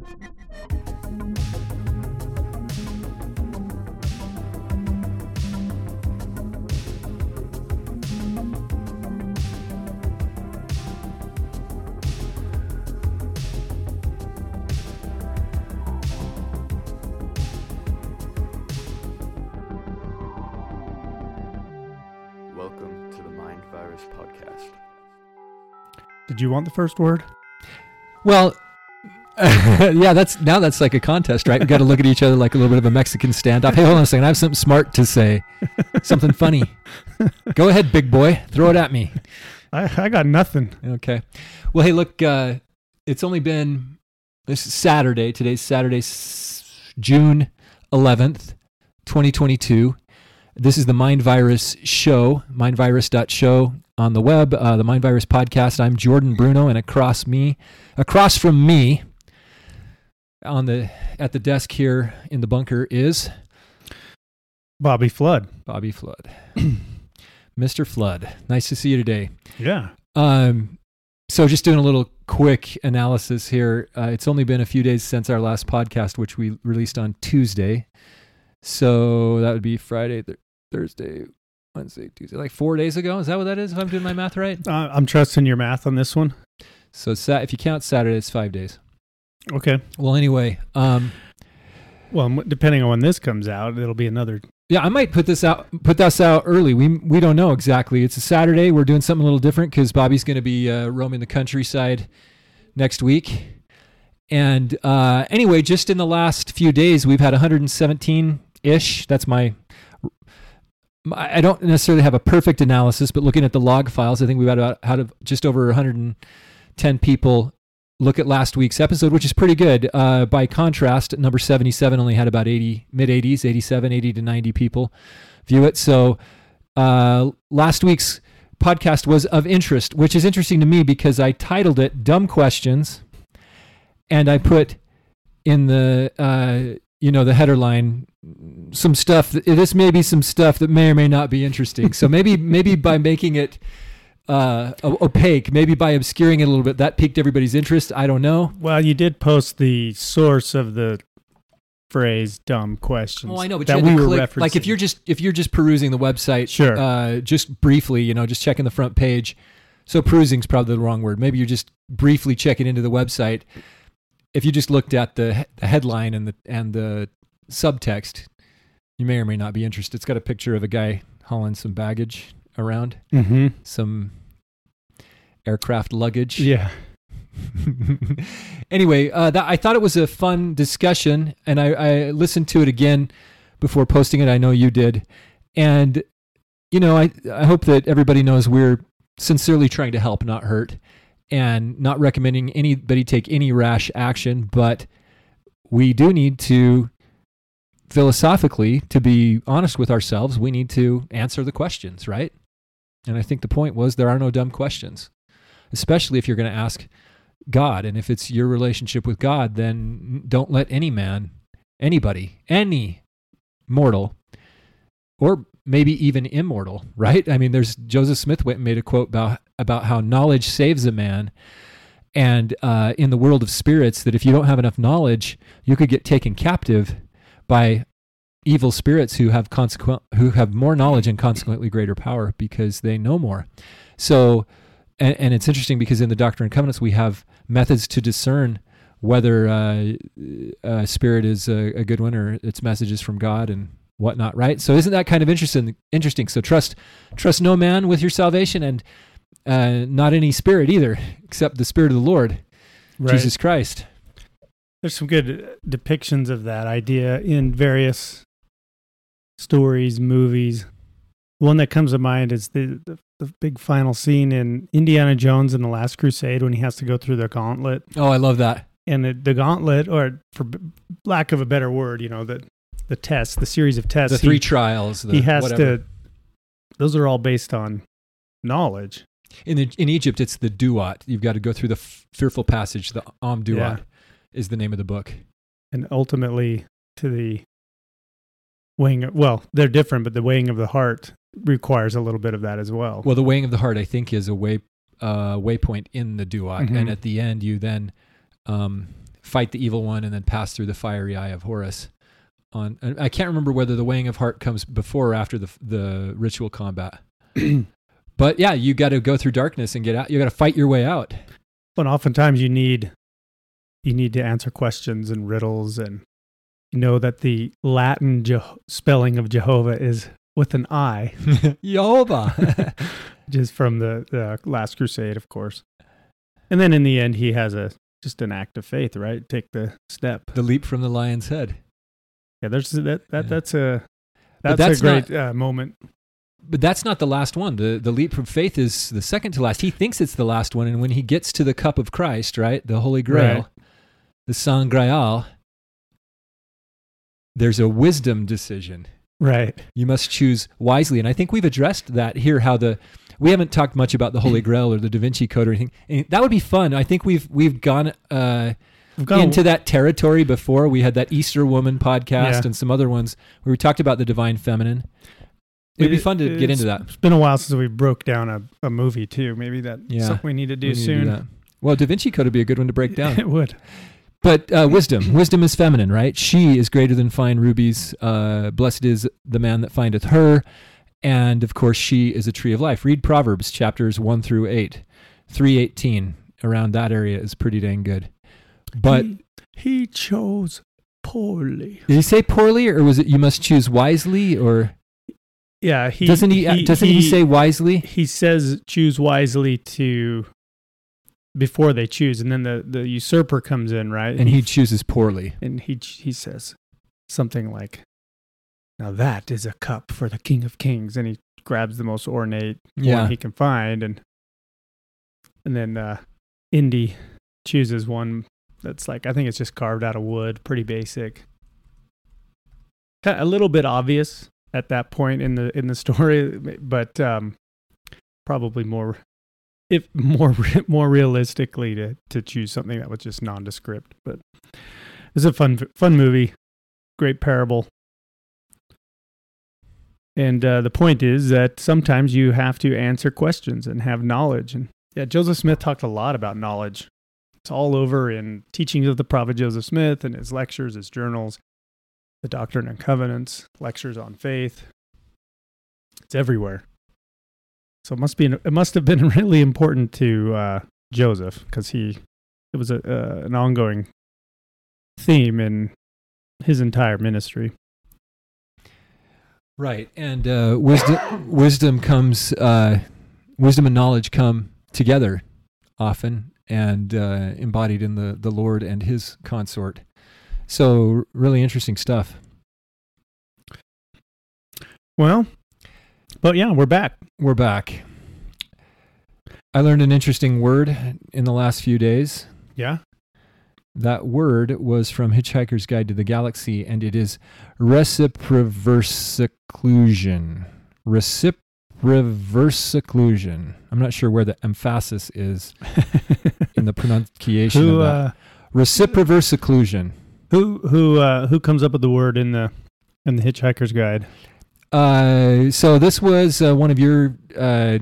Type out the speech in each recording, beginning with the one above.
Welcome to the Mind Virus Podcast. Did you want the first word? Well, yeah, that's now that's like a contest, right? We got to look at each other like a little bit of a Mexican standoff. Hey, hold on a second. I have something smart to say, something funny. Go ahead, big boy. Throw it at me. I, I got nothing. Okay. Well, hey, look, uh, it's only been this is Saturday. Today's Saturday, s- June 11th, 2022. This is the Mind Virus Show, mindvirus.show on the web, uh, the Mind Virus podcast. I'm Jordan Bruno, and across me, across from me, on the at the desk here in the bunker is Bobby Flood. Bobby Flood, Mr. Flood. Nice to see you today. Yeah. Um, so just doing a little quick analysis here. Uh, it's only been a few days since our last podcast, which we released on Tuesday. So that would be Friday, th- Thursday, Wednesday, Tuesday, like four days ago. Is that what that is? If I'm doing my math right. Uh, I'm trusting your math on this one. So sa- if you count Saturday, it's five days. Okay. Well, anyway, um, Well, depending on when this comes out, it'll be another. yeah, I might put this out, put this out early. We we don't know exactly. It's a Saturday. We're doing something a little different because Bobby's going to be uh, roaming the countryside next week. And uh, anyway, just in the last few days, we've had 117 ish. That's my. my- I don't necessarily have a perfect analysis, but looking at the log files, I think we've had about had just over 110 people look at last week's episode, which is pretty good. Uh, by contrast, number 77 only had about 80, mid 80s, 87, 80 to 90 people view it. So uh, last week's podcast was of interest, which is interesting to me because I titled it Dumb Questions and I put in the, uh, you know, the header line some stuff. that- This may be some stuff that may or may not be interesting. So maybe, maybe by making it uh, opaque, maybe by obscuring it a little bit, that piqued everybody's interest. I don't know. Well, you did post the source of the phrase "dumb questions." Well, I know, but that you we were click, referencing. like if you're just if you're just perusing the website, Sure. uh, just briefly, you know, just checking the front page. So perusing's probably the wrong word. Maybe you're just briefly checking into the website. If you just looked at the, the headline and the and the subtext, you may or may not be interested. It's got a picture of a guy hauling some baggage around, hmm some aircraft luggage. Yeah. anyway, uh, that, I thought it was a fun discussion, and I, I listened to it again before posting it. I know you did, and you know, I I hope that everybody knows we're sincerely trying to help, not hurt, and not recommending anybody take any rash action, but we do need to philosophically to be honest with ourselves we need to answer the questions right and i think the point was there are no dumb questions especially if you're going to ask God. And if it's your relationship with God, then don't let any man, anybody, any mortal, or maybe even immortal, right? I mean, there's Joseph Smith went made a quote about, about how knowledge saves a man. And uh, in the world of spirits, that if you don't have enough knowledge, you could get taken captive by evil spirits who have consequent who have more knowledge and consequently greater power because they know more. So and, and it's interesting because in the Doctrine and Covenants we have methods to discern whether uh, a spirit is a, a good one or its messages from God and whatnot, right? So isn't that kind of interesting? Interesting. So trust trust no man with your salvation, and uh, not any spirit either, except the Spirit of the Lord, Right. Jesus Christ. There's some good depictions of that idea in various stories, movies. One that comes to mind is the, the, the big final scene in Indiana Jones and the Last Crusade when he has to go through the gauntlet. Oh, I love that. And the, the gauntlet, or for b- lack of a better word, you know, the, the tests, the series of tests. The three he, trials. The he has whatever. to, those are all based on knowledge. In the, in Egypt, it's the duat. You've got to go through the f- fearful passage. The Am Duat Yeah. is the name of the book. and ultimately to the weighing of, well they're different but the weighing of the heart requires a little bit of that as well Well, the weighing of the heart, I think, is a way uh, waypoint in the duat, Mhm. and at the end, you then um, fight the evil one and then pass through the fiery eye of Horus. On I can't remember whether the weighing of heart comes before or after the the ritual combat. but yeah, you got to go through darkness and get out. You got to fight your way out. But oftentimes you need you need to answer questions and riddles and you know that the Latin Je- spelling of Jehovah is with an I, Jehovah. just from the, the Last Crusade, of course. And then in the end, he has a just an act of faith, right? Take the step. the leap from the lion's head. Yeah, there's that. that Yeah. That's a that's, that's a great uh, moment. But that's not the last one. The the leap from faith is the second to last. He thinks it's the last one, and when he gets to the cup of Christ, right, the Holy Grail, Right. the San Graal, there's a wisdom decision. Right. You must choose wisely, and I think we've addressed that here. How the we haven't talked much about the Holy Grail or the Da Vinci Code or anything. And that would be fun. I think we've we've gone. Uh, gone into that territory before. We had that Easter Woman podcast Yeah. and some other ones where we talked about the divine feminine. It'd be fun to get into that. It's been a while since we broke down a, a movie too. Maybe that's Yeah. something we need to do need to soon. that. Well, Da Vinci Code would be a good one to break down. it would. But uh, wisdom, wisdom is feminine, right? She is greater than fine rubies. Uh, blessed is the man that findeth her. And of course, she is a tree of life. Read Proverbs chapters 1 through 8. 318 around that area is pretty dang good. But he, he chose poorly. did he say poorly or was it you must choose wisely or Yeah, he doesn't he, uh, doesn't he, say wisely? he says choose wisely to before they choose, and then the the usurper comes in, right? And he chooses poorly. and he he says something like, "Now that is a cup for the King of Kings," and he grabs the most ornate Yeah. one he can find, and and then uh, Indy chooses one that's like I think it's just carved out of wood, pretty basic, a little bit obvious at that point in the in the story, but um, probably more. If more more realistically to, to choose something that was just nondescript, but it's a fun fun movie, great parable, and uh, the point is that sometimes you have to answer questions and have knowledge. And yeah, Joseph Smith talked a lot about knowledge. It's all over in teachings of the prophet Joseph Smith and his lectures, his journals, the Doctrine and Covenants, lectures on faith. It's everywhere. So it must be it must have been really important to uh, Joseph because he it was a uh, an ongoing theme in his entire ministry. Right. And uh, wisdom wisdom comes uh, wisdom and knowledge come together often and uh, embodied in the, the Lord and his consort. So really interesting stuff. Well, but yeah, we're back. We're back. I learned an interesting word in the last few days. Yeah. That word was from Hitchhiker's Guide to the Galaxy, and it is reciproversiclusion. Reciproversiclusion. I'm not sure where the emphasis is in the pronunciation who of that. uh, Reciproversiclusion. who who uh, who comes up with the word in the in the Hitchhiker's Guide? Uh, so this was uh, one of your uh,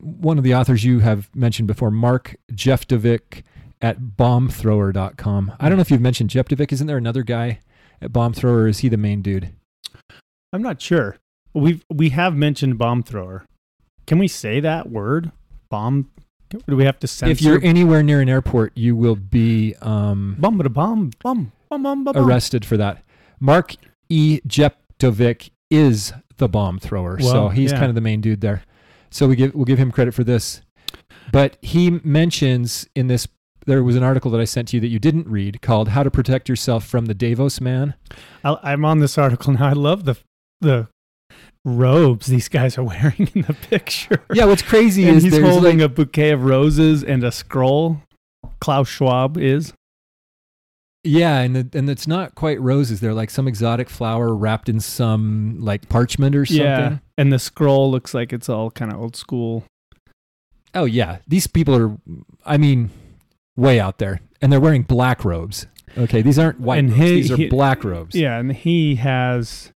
one of the authors you have mentioned before, Mark Jeftovic at bombthrower.com. I don't know if you've mentioned Jeftovic. Isn't there another guy at Bombthrower? Is he the main dude? I'm not sure. We've we have mentioned Bombthrower. Can we say that word? Bomb? Do we have to censor? If you're anywhere near an airport, you will be um, bomb, bomb, bomb, bomb, bomb, bomb. arrested for that. Mark E. Jeftovic is the bomb thrower, so he's yeah. kind of the main dude there. So we give we'll give him credit for this. But he mentions in this there was an article that I sent to you that you didn't read called "How to Protect Yourself from the Davos Man." I, I'm on this article now. I love the the robes these guys are wearing in the picture. Yeah, what's crazy and is he's holding like, a bouquet of roses and a scroll. Klaus Schwab is. Yeah, and the, and it's not quite roses. They're like some exotic flower wrapped in some like parchment or something. Yeah, and the scroll looks like it's all kind of old school. Oh yeah, these people are, I mean, way out there, and they're wearing black robes. Okay, these aren't white And robes; he- these are he- black robes. Yeah, and he has.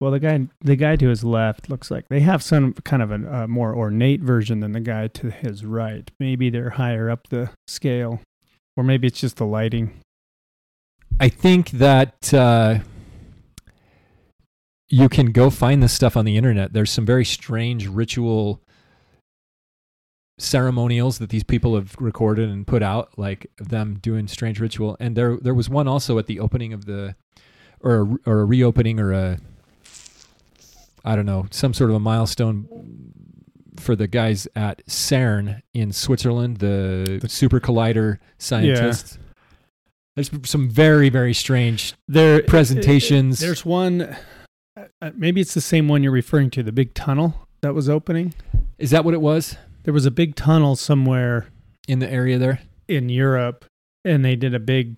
Well, the guy, the guy to his left looks like they have some kind of a uh, more ornate version than the guy to his right. Maybe they're higher up the scale. Or maybe it's just the lighting. I think that uh, you can go find this stuff on the internet. There's some very strange ritual ceremonials that these people have recorded and put out, like them doing strange ritual. And there, there was one also at the opening of the, or a, or a reopening or a, I don't know, some sort of a milestone for the guys at CERN in Switzerland, the, The- super collider scientists. There's some very, very strange There presentations. There's one. uh, uh, Maybe it's the same one you're referring to. The big tunnel that was opening. Is that what it was There was a big tunnel somewhere in the area there? in Europe, and they did a big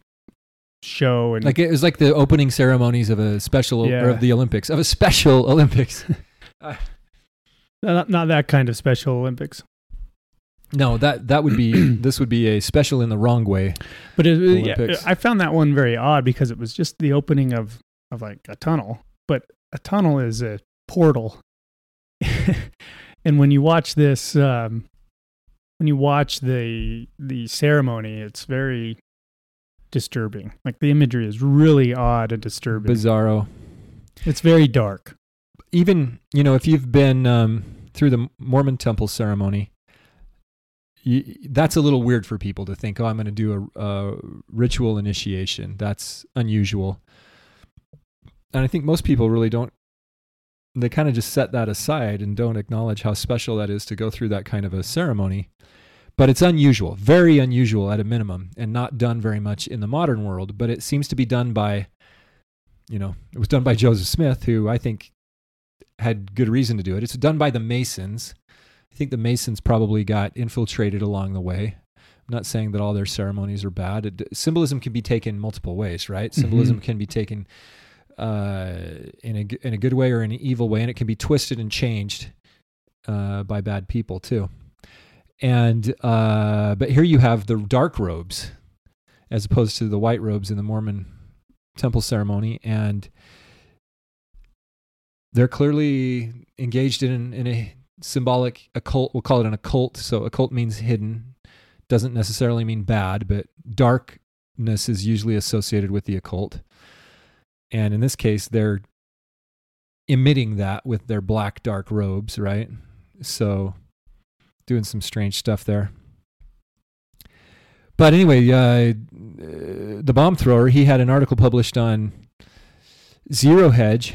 show. And Like it was like the opening ceremonies of a special Yeah. or of the Olympics of a special Olympics. not, not that kind of Special Olympics, no, that that would be this would be a special in the wrong way. but it, yeah, I found that one very odd because it was just the opening of of like a tunnel, but a tunnel is a portal. and when you watch this, um, when you watch the the ceremony, it's very disturbing. Like the imagery is really odd and disturbing. Bizarro. It's very dark. Even you know if you've been um, through the Mormon temple ceremony, you, that's a little weird for people to think. Oh, I'm going to do a, a ritual initiation. That's unusual. And I think most people really don't. They kind of just set that aside and don't acknowledge how special that is to go through that kind of a ceremony. But it's unusual, very unusual at a minimum, and not done very much in the modern world. But it seems to be done by, you know, it was done by Joseph Smith, who I think had good reason to do it. It's done by the Masons. I think the Masons probably got infiltrated along the way. I'm not saying that all their ceremonies are bad. It, symbolism can be taken multiple ways, right? Symbolism can be taken uh, in a in a good way or in an evil way, and it can be twisted and changed uh, by bad people too. And uh, but here you have the dark robes, as opposed to the white robes in the Mormon temple ceremony, and they're clearly engaged in in a symbolic occult. We'll call it an occult. So occult means hidden, doesn't necessarily mean bad, but darkness is usually associated with the occult. And in this case, they're emitting that with their black dark robes, right? So doing some strange stuff there. But anyway, uh, the bomb thrower, he had an article published on Zero Hedge,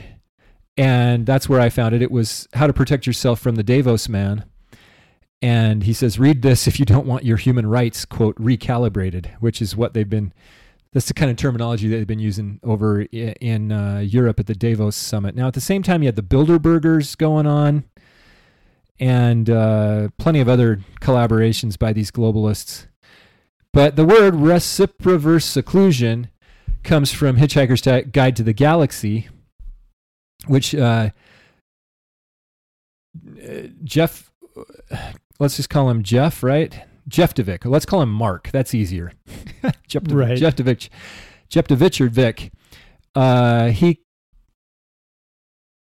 and that's where I found it. It was how to protect yourself from the Davos man. And he says, read this if you don't want your human rights, quote, recalibrated, which is what they've been, that's the kind of terminology they've been using over in uh, Europe at the Davos summit. Now, at the same time, you had the Bilderbergers going on and uh, plenty of other collaborations by these globalists. But the word reciproversexclusion comes from Hitchhiker's Guide to the Galaxy, which uh, Jeff, let's just call him Jeff, right? Jeff DeVick. Let's call him Mark. That's easier. Jeff, De- Right. Jeff DeVick. Jeff or Vic. Uh, he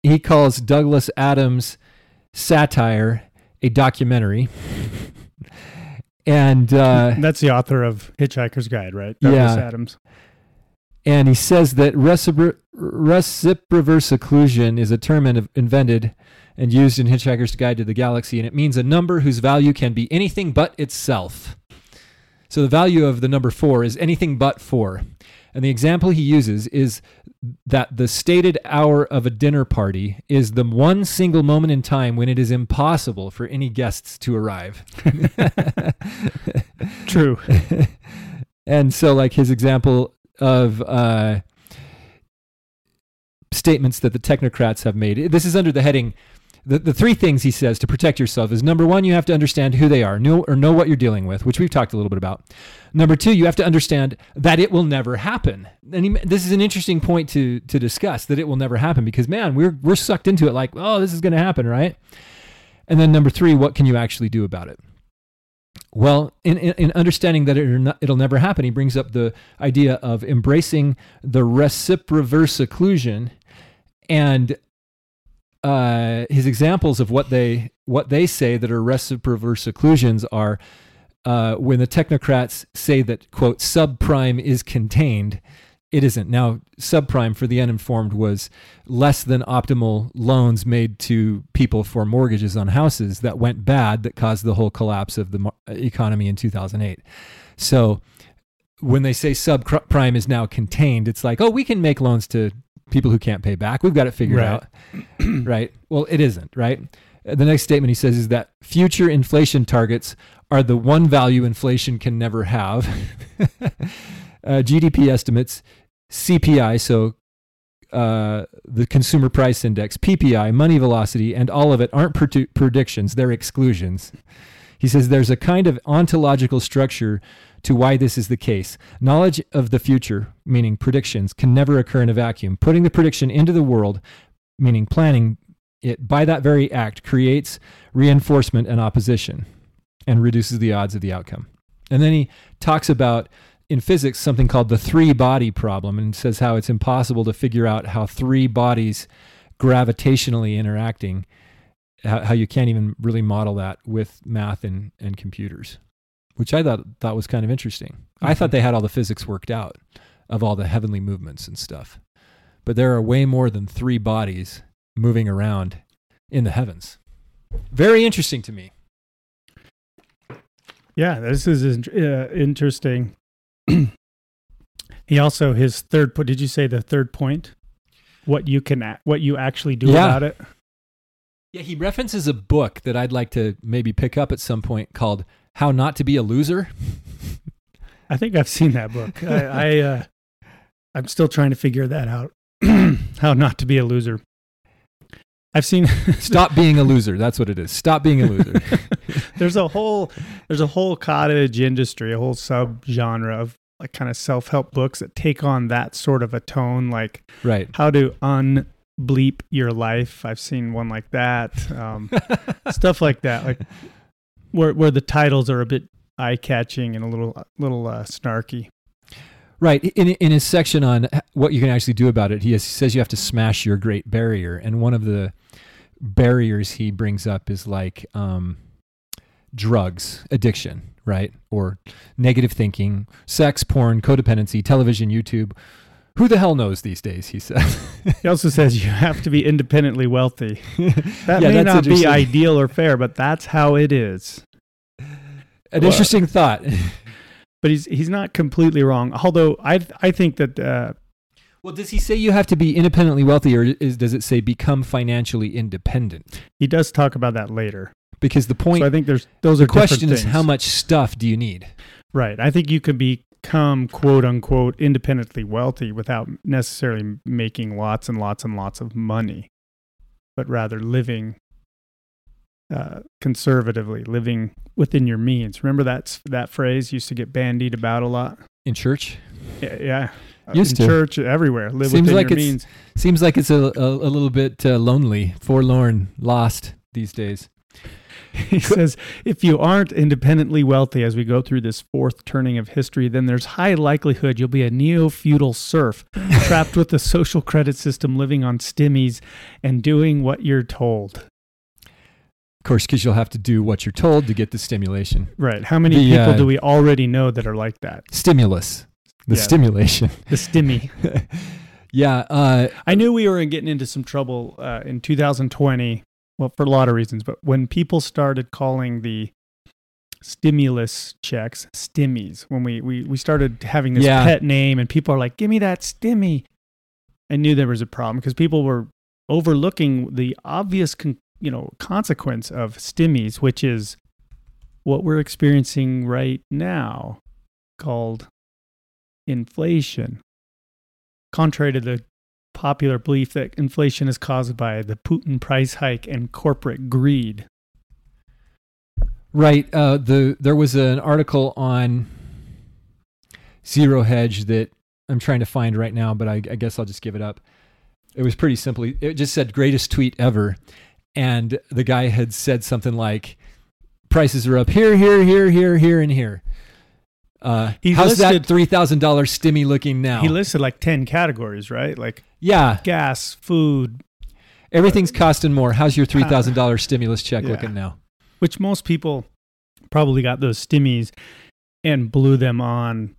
he calls Douglas Adams' satire a documentary. and uh, That's the author of Hitchhiker's Guide, right? Douglas Yeah. Adams. And he says that recipro- reciproversexclusion is a term in- invented and used in Hitchhiker's Guide to the Galaxy, and it means a number whose value can be anything but itself. So the value of the number four is anything but four. And the example he uses is that the stated hour of a dinner party is the one single moment in time when it is impossible for any guests to arrive. True. and so like his example of uh, statements that the technocrats have made. This is under the heading the, the three things he says to protect yourself is number one you have to understand who they are know or know what you're dealing with which we've talked a little bit about. Number two you have to understand that it will never happen. And he, this is an interesting point to to discuss that it will never happen because man we're we're sucked into it like oh this is going to happen right? And then number three what can you actually do about it well, in, in, in understanding that it it'll never happen, he brings up the idea of embracing the reciproversexclusion, and uh, his examples of what they what they say that are reciproversexclusions are uh, when the technocrats say that quote subprime is contained, it isn't. Now, subprime for the uninformed was less than optimal loans made to people for mortgages on houses that went bad that caused the whole collapse of the economy in 2008. So when they say subprime is now contained, it's like, oh, we can make loans to people who can't pay back. We've got it figured Right. out. right. Well, it isn't, right? The next statement he says is that future inflation targets are the one value inflation can never have. uh, GDP estimates, CPI, so uh, the consumer price index, PPI, money velocity, and all of it aren't predictions, they're exclusions. He says there's a kind of ontological structure to why this is the case. Knowledge of the future, meaning predictions, can never occur in a vacuum. Putting the prediction into the world, meaning planning it by that very act, creates reinforcement and opposition and reduces the odds of the outcome. And then he talks about in physics something called the three body problem and says how it's impossible to figure out how three bodies gravitationally interacting how, how you can't even really model that with math and, and computers which i thought thought was kind of interesting. I thought they had all the physics worked out of all the heavenly movements and stuff but there are way more than three bodies moving around in the heavens. Very interesting to me. Yeah, this is uh, interesting. he also his third point. Did you say the third point? What you can, what you actually do Yeah. about it? Yeah, he references a book that I'd like to maybe pick up at some point called How Not to Be a Loser. I think I've seen that book. I, I uh, I'm still trying to figure that out. How not to be a loser. I've seen. Stop being a loser. That's what it is. Stop being a loser. there's a whole there's a whole cottage industry, a whole subgenre of like kind of self help books that take on that sort of a tone, like right. how to unbleep your life. I've seen one like that. Um, stuff like that, like where where the titles are a bit eye catching and a little little uh, snarky. Right. In, in his section on what you can actually do about it, he, he says you have to smash your great barrier. And one of the barriers he brings up is like um, drugs, addiction, right? Or negative thinking, sex, porn, codependency, television, YouTube. Who the hell knows these days, he says. He also says you have to be independently wealthy. That Yeah, may not be ideal or fair, but that's how it is. An Well- interesting thought. But he's he's not completely wrong. Although I I think that uh, well, does he say you have to be independently wealthy, or is, does it say become financially independent? he does talk about that later. Because the point, so I think there's those the are question is, how much stuff do you need? Right. I think you can become quote unquote independently wealthy without necessarily making lots and lots and lots of money, but rather living uh, conservatively, living within your means. Remember that that phrase used to get bandied about a lot. In church, Yeah, yeah. Uh, Used in to. church everywhere. Live Seems within like your means. seems like it's a, a, a little bit uh, lonely, forlorn, lost these days. He says, if you aren't independently wealthy as we go through this fourth turning of history, then there's high likelihood you'll be a neo feudal serf, trapped with the social credit system, living on stimmies and doing what you're told. Of course, because you'll have to do what you're told to get the stimulation. Right. How many The, people uh, do we already know that are like that? Stimulus, the Yeah. stimulation. The stimmy. yeah. Uh, I knew we were getting into some trouble uh, in 2020. Well, for a lot of reasons, but when people started calling the stimulus checks stimmies, when we, we, we started having this Yeah. pet name and people are like, give me that stimmy, I knew there was a problem because people were overlooking the obvious, con- you know, consequence of stimmies, which is what we're experiencing right now called inflation. Contrary to the popular belief that inflation is caused by the Putin price hike and corporate greed. Right. Uh, the there was an article on Zero Hedge that I'm trying to find right now, but I, I guess I'll just give it up. It was pretty simply. It just said greatest tweet ever, and the guy had said something like, "Prices are up here, here, here, here, here, and here." Uh, He how's that listed- three thousand dollars stimmy looking now? He listed like 10 categories, right? Like yeah, gas, food, everything's costing more. How's your three thousand dollars stimulus check Yeah. looking now? which most people probably got those stimmies and blew them on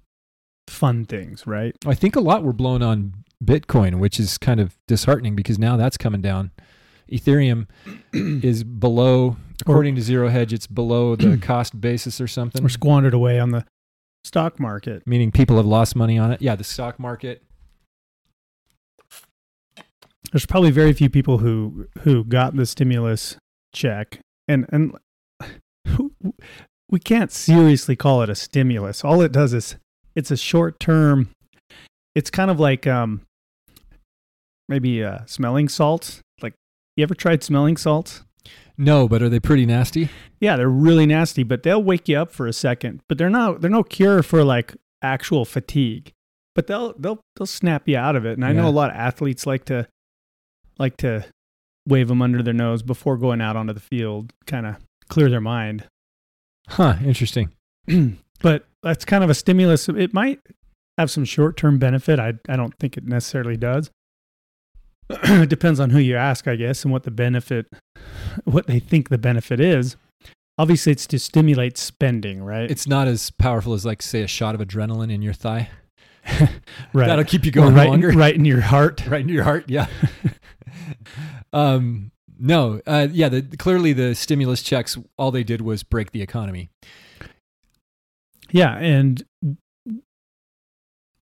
fun things, right? I think a lot were blown on Bitcoin, which is kind of disheartening because now that's coming down. Ethereum is below, according to Zero Hedge, it's below the cost basis or something. Or squandered away on the stock market. Meaning people have lost money on it. Yeah, the stock market. There's probably very few people who who got the stimulus check, and and we can't seriously call it a stimulus. All it does is it's a short term. It's kind of like um maybe uh, smelling salts. Like you ever tried smelling salts? No, but are they pretty nasty? Yeah, they're really nasty, but they'll wake you up for a second. But they're not they're no cure for like actual fatigue. But they'll they'll they'll snap you out of it. And I know a lot of athletes like to like to wave them under their nose before going out onto the field, kind of clear their mind. Huh, interesting. but that's kind of a stimulus. It might have some short term benefit. I I don't think it necessarily does. It depends on who you ask, I guess, and what the benefit, what they think the benefit is. Obviously, it's to stimulate spending, right? It's not as powerful as like say a shot of adrenaline in your thigh. right. That'll keep you Or going right, longer. right in your heart. right in your heart. Yeah. um, no. Uh, yeah. The, clearly, the stimulus checks all they did was break the economy. Yeah, and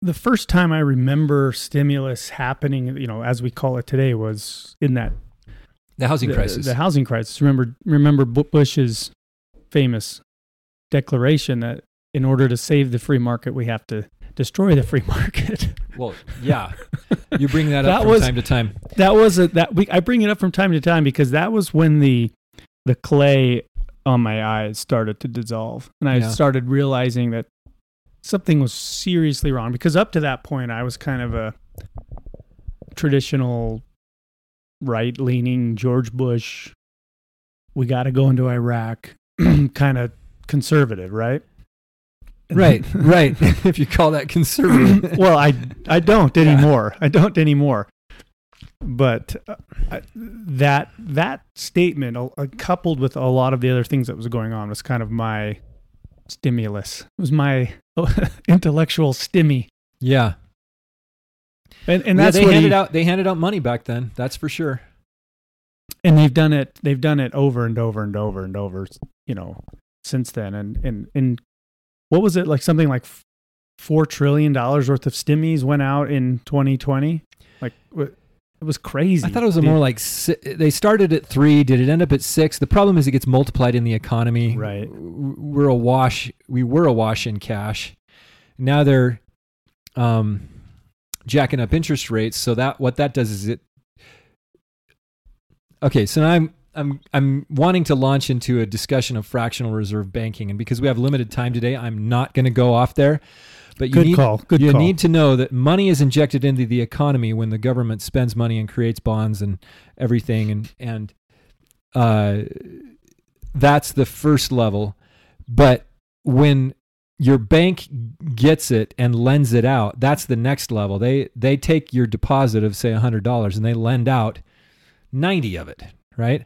the first time I remember stimulus happening, you know, as we call it today, was in that The housing the, crisis. The housing crisis. Remember, remember Bush's famous declaration that in order to save the free market, we have to destroy the free market. well, yeah. You bring that up That from was- time to time. that was a, that we. I bring it up from time to time because that was when the the clay on my eyes started to dissolve, and I Yeah. started realizing that something was seriously wrong. Because up to that point, I was kind of a traditional right leaning George Bush. We got to go into Iraq, kind of conservative, right? Right. Right. if you call that conservative. well, I I don't Yeah. anymore. I don't anymore. But uh, I, that that statement, uh, coupled with a lot of the other things that was going on, was kind of my stimulus. It was my intellectual stimmy, yeah. and and Yeah, that's they what handed he- out. They handed out money back then. That's for sure. and they've done it. They've done it over and over and over and over. You know, since then, and and and what was it like? Something like four trillion dollars worth of stimmies went out in 2020. Like it was crazy. I thought it was a more like si- they started at three. Did it end up at six? The problem is it gets multiplied in the economy. Right. We're awash. We were awash in cash. Now they're um, jacking up interest rates. So that what that does is it. Okay, so now I'm I'm I'm wanting to launch into a discussion of fractional reserve banking, and because we have limited time today, I'm not going to go off there. But you Good need, call. Good you call. need to know that money is injected into the economy when the government spends money and creates bonds and everything, and and uh, that's the first level. But when your bank gets it and lends it out, that's the next level. They they take your deposit of say hundred dollars and they lend out ninety of it, right?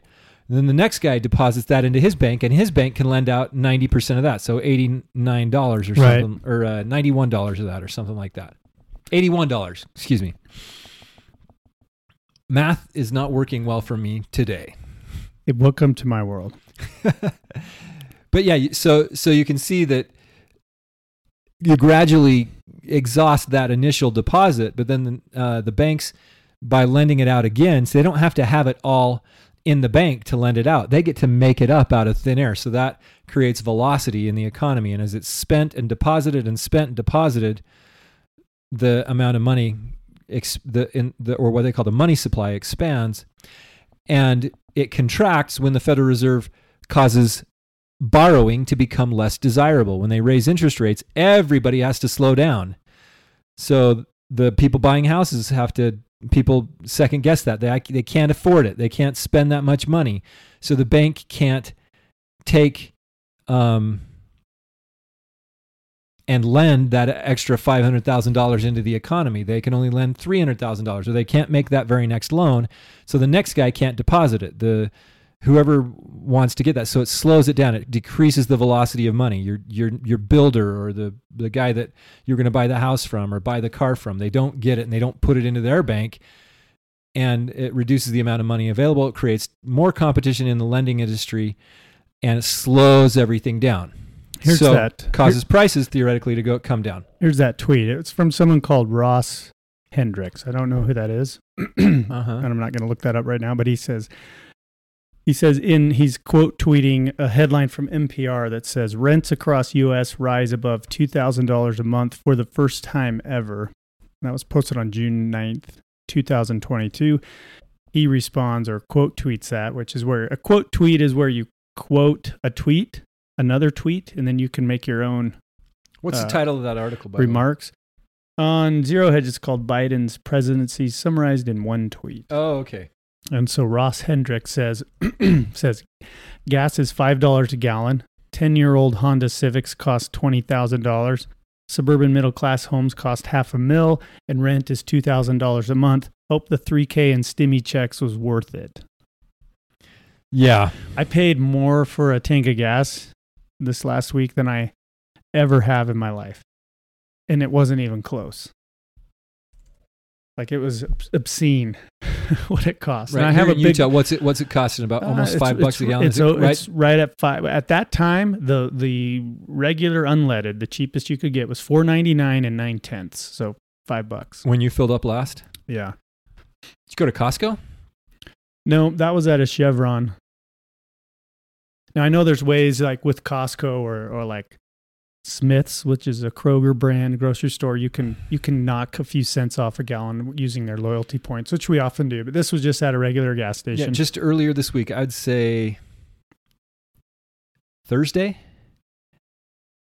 And then the next guy deposits that into his bank, and his bank can lend out ninety percent of that, so eighty nine dollars or Right. something, or uh, ninety one dollars of that, or something like that. Eighty one dollars, excuse me. Math is not working well for me today. It will come to my world. but yeah, so so you can see that you gradually exhaust that initial deposit, but then uh, the banks, by lending it out again, so they don't have to have it all in the bank to lend it out. They get to make it up out of thin air. So that creates velocity in the economy, and as it's spent and deposited and spent and deposited, the amount of money, ex- the in the or what they call the money supply expands, and it contracts when the Federal Reserve causes borrowing to become less desirable. When they raise interest rates, everybody has to slow down. So the people buying houses have to people second guess that they they can't afford it. They can't spend that much money. So the bank can't take um and lend that extra $500,000 into the economy. They can only lend $300,000 or they can't make that very next loan. So the next guy can't deposit it. The whoever wants to get that. So it slows it down. It decreases the velocity of money. Your your your builder or the the guy that you're going to buy the house from or buy the car from, they don't get it and they don't put it into their bank. And it reduces the amount of money available. It creates more competition in the lending industry and it slows everything down. Here's so that. causes prices theoretically to go come down. Here's that tweet. It's from someone called Ross Hendricks. I don't know who that is. Uh-huh. and I'm not going to look that up right now, but he says he says in he's quote tweeting a headline from NPR that says rents across US rise above $2,000 a month for the first time ever. And that was posted on June 9th, 2022. He responds or quote tweets that, which is where a quote tweet is where you quote a tweet, another tweet, and then you can make your own What's Uh, the title of that article? By the way? remarks. On Zero Hedge, it's called Biden's presidency summarized in one tweet. Oh, okay. And so Ross Hendricks says says gas is five dollars a gallon. Ten year old Honda Civics cost twenty thousand dollars. Suburban middle class homes cost half a mil, and rent is two thousand dollars a month. Hope the three K and stimmy checks was worth it. Yeah. I paid more for a tank of gas this last week than I ever have in my life. And it wasn't even close. Like it was obscene what it cost. Right. And I Here have a in big Utah. What's it? What's it costing? About uh, almost it's- five bucks it's- a gallon. It's, it right? it's right at five. At that time, the the regular unleaded, the cheapest you could get was four ninety nine and nine tenths. So five bucks. when you filled up last, Yeah. did you go to Costco? No, that was at a Chevron. Now I know there's ways like with Costco or or like Smith's, which is a Kroger brand grocery store, you can you can knock a few cents off a gallon using their loyalty points, which we often do. But this was just at a regular gas station. Yeah, just earlier this week, I'd say Thursday.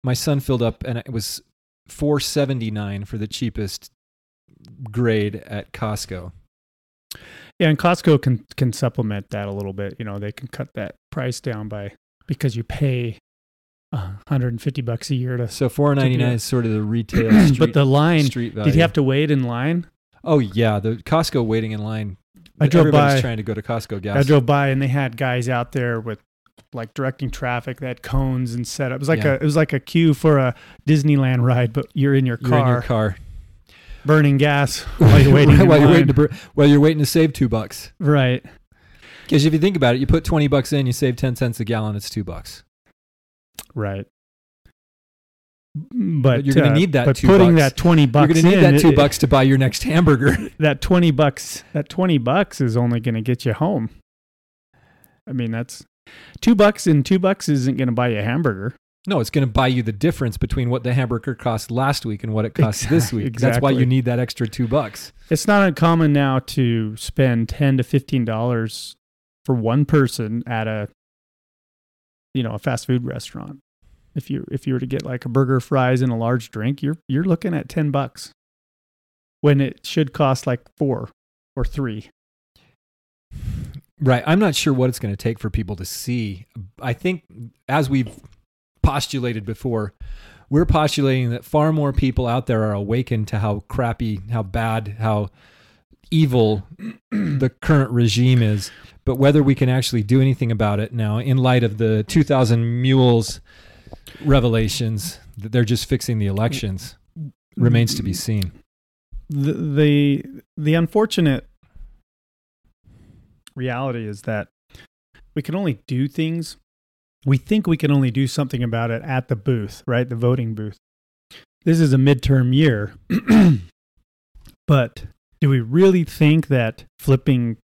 My son filled up, and it was four seventy nine for the cheapest grade at Costco. Yeah, and Costco can can supplement that a little bit. You know, they can cut that price down by because you pay 150 bucks a year to. So 4.99 is sort of the retail street, but the line, street value. did you have to wait in line? Oh yeah, the Costco waiting in line. I drove Everybody's by- trying to go to Costco gas. I drove by and they had guys out there with like directing traffic. They had cones and set up. It was like Yeah. a it was like a queue for a Disneyland ride, but you're in your You're car in your car burning gas while you're waiting. while you're waiting to bur- while you're waiting to save two bucks. right. Because if you think about it, you put twenty bucks in, you save ten cents a gallon. It's two bucks. Right. But, you're gonna uh, need that But putting bucks. that twenty bucks, you're going to need in, that two it- bucks to buy your next hamburger. that 20 bucks that 20 bucks is only going to get you home i mean that's two bucks and two bucks isn't going to buy you a hamburger no, it's going to buy you the difference between what the hamburger cost last week and what it costs this Exact- week. That's why you need that extra two bucks. it's not uncommon now to spend 10 to 15 dollars for one person at a you know a fast food restaurant if you if you were to get like a burger fries and a large drink you're you're looking at 10 bucks when it should cost like 4 or 3 Right. I'm not sure what it's going to take for people to see. I think, as we've postulated before, we're postulating that far more people out there are awakened to how crappy, how bad, how evil the current regime is. But whether we can actually do anything about it now, in light of the 2,000 mules revelations, that they're just fixing the elections, remains to be seen. the the the unfortunate reality is that we can only do things we think we can only do something about it at the booth right the voting booth this is a midterm year but do we really think that flipping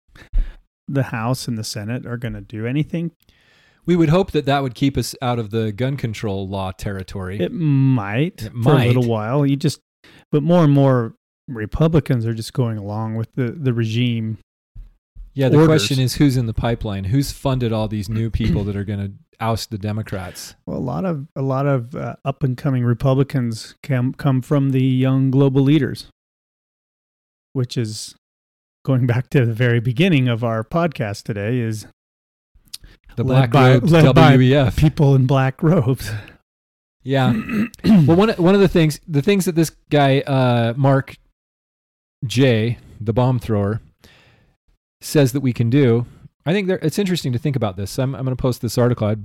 the house and the senate are going to do anything We would hope that that would keep us out of the gun control law territory. it might It for a little while you just but more and more republicans are just going along with the the regime Yeah, the orders. question is who's in the pipeline? Who's funded all these new people that are going to oust the Democrats? Well, a lot of a lot of uh, up and coming Republicans come come from the young global leaders, which is going back to the very beginning of our podcast today. Is The Black by- Robes, led by WEF. people in black robes. yeah. Well, one one of the things, the things that this guy uh, Mark J, the bomb thrower, says that we can do I think there, it's interesting to think about this. I'm, I'm going to post this article. I'd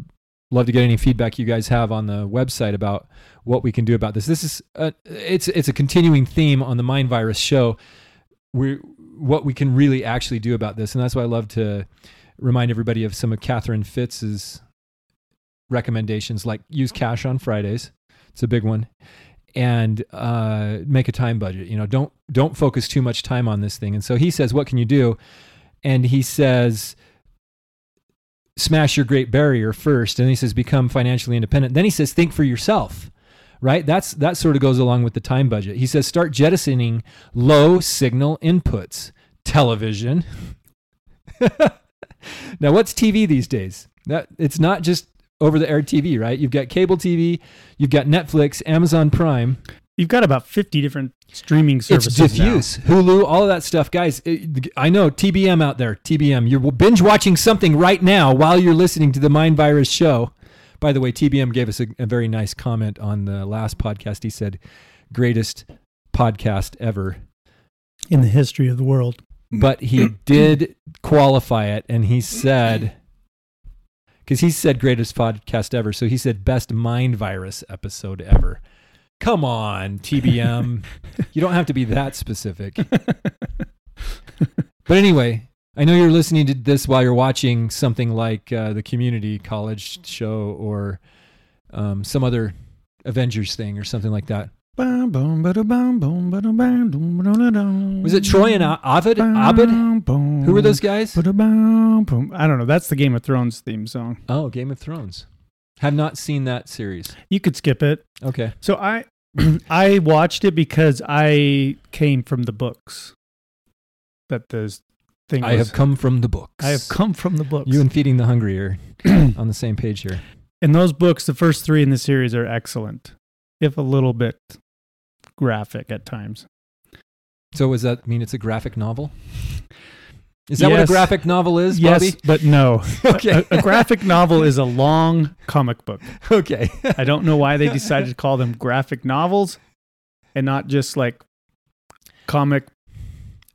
love to get any feedback you guys have on the website about what we can do about this. This is a, it's it's a continuing theme on the Mind Virus show. We what we can really actually do about this, and that's why I love to remind everybody of some of Catherine Fitts's recommendations, like use cash on Fridays. It's a big one, and uh, make a time budget. You know, don't don't focus too much time on this thing. And so he says, what can you do? And he says smash your great barrier first and he says become financially independent then he says think for yourself right that's that sort of goes along with the time budget he says start jettisoning low signal inputs television now what's tv these days that it's not just over the air tv right you've got cable tv you've got netflix amazon prime You've got about 50 different streaming services. It's diffuse. Now. Hulu, all of that stuff. Guys, it, I know TBM out there. TBM. You're binge watching something right now while you're listening to the Mind Virus show. By the way, TBM gave us a, a very nice comment on the last podcast. He said, greatest podcast ever in the history of the world. But he did qualify it and he said, because he said greatest podcast ever. So he said best mind virus episode ever. Come on, TBM. you don't have to be that specific. but anyway, I know you're listening to this while you're watching something like uh, the community college show or um, some other Avengers thing or something like that. Was it Troy and Abed? Abed? Who were those guys? I don't know. That's the Game of Thrones theme song. Oh, Game of Thrones. Have not seen that series. You could skip it. Okay. So I I watched it because I came from the books. That the thing I have come from the books. I have come from the books. You and Feeding the Hungry are on the same page here. In those books, the first three in the series are excellent, if a little bit graphic at times. So does that mean it's a graphic novel? Is that yes. what a graphic novel is, Bobby? yes, but no. okay. A, a, graphic novel is a long comic book. Okay. I don't know why they decided to call them graphic novels and not just like comic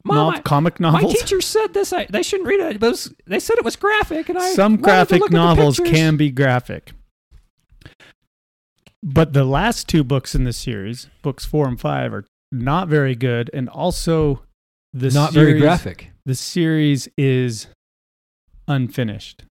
Mom, no, comic novels. My teacher said this. I, they shouldn't read it. it was, they said it was graphic, and I some graphic novels can be graphic. But the last two books in the series, books four and five, are not very good, and also the not series, very graphic the series is unfinished.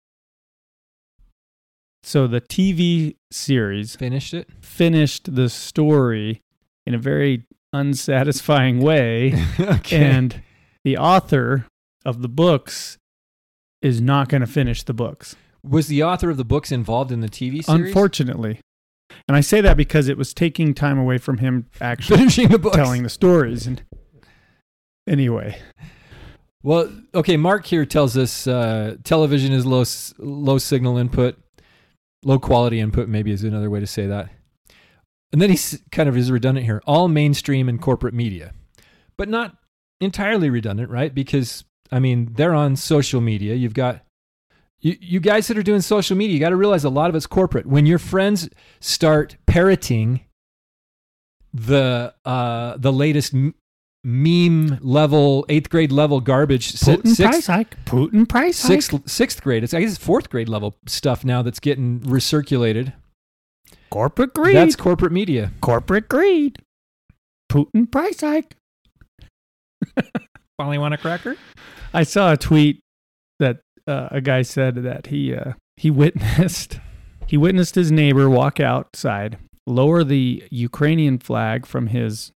So the TV series finished it, finished the story in a very unsatisfying way. okay. And the author of the books is not going to finish the books. Was the author of the books involved in the TV series? Unfortunately. And I say that because it was taking time away from him actually finishing the books. telling the stories. And anyway, well, okay. Mark here tells us uh, television is low low signal input, low quality input. Maybe is another way to say that. And then he's kind of is redundant here. All mainstream and corporate media, but not entirely redundant, right? Because I mean, they're on social media. You've got you, you guys that are doing social media. You got to realize a lot of it's corporate. When your friends start parroting the uh, the latest meme level, eighth grade level garbage. Putin sixth, price hike. Putin price sixth, hike. Sixth grade. It's I guess it's fourth grade level stuff now that's getting recirculated. Corporate greed. That's corporate media. Corporate greed. Putin price hike. Finally want a cracker? I saw a tweet that uh, a guy said that he uh, he witnessed he witnessed his neighbor walk outside, lower the Ukrainian flag from his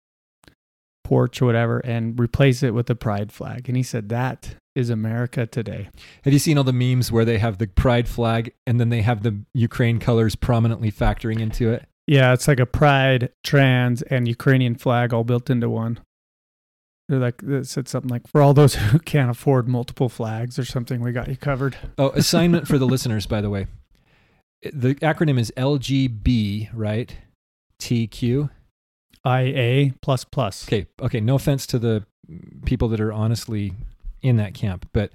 porch or whatever and replace it with a pride flag. And he said, That is America today. Have you seen all the memes where they have the pride flag and then they have the Ukraine colors prominently factoring into it? Yeah, it's like a pride, trans, and Ukrainian flag all built into one. They're like, it said something like, for all those who can't afford multiple flags or something, we got you covered. Oh, assignment for the listeners, by the way. The acronym is LGB, right? TQ. IA plus plus. Okay, okay. No offense to the people that are honestly in that camp, but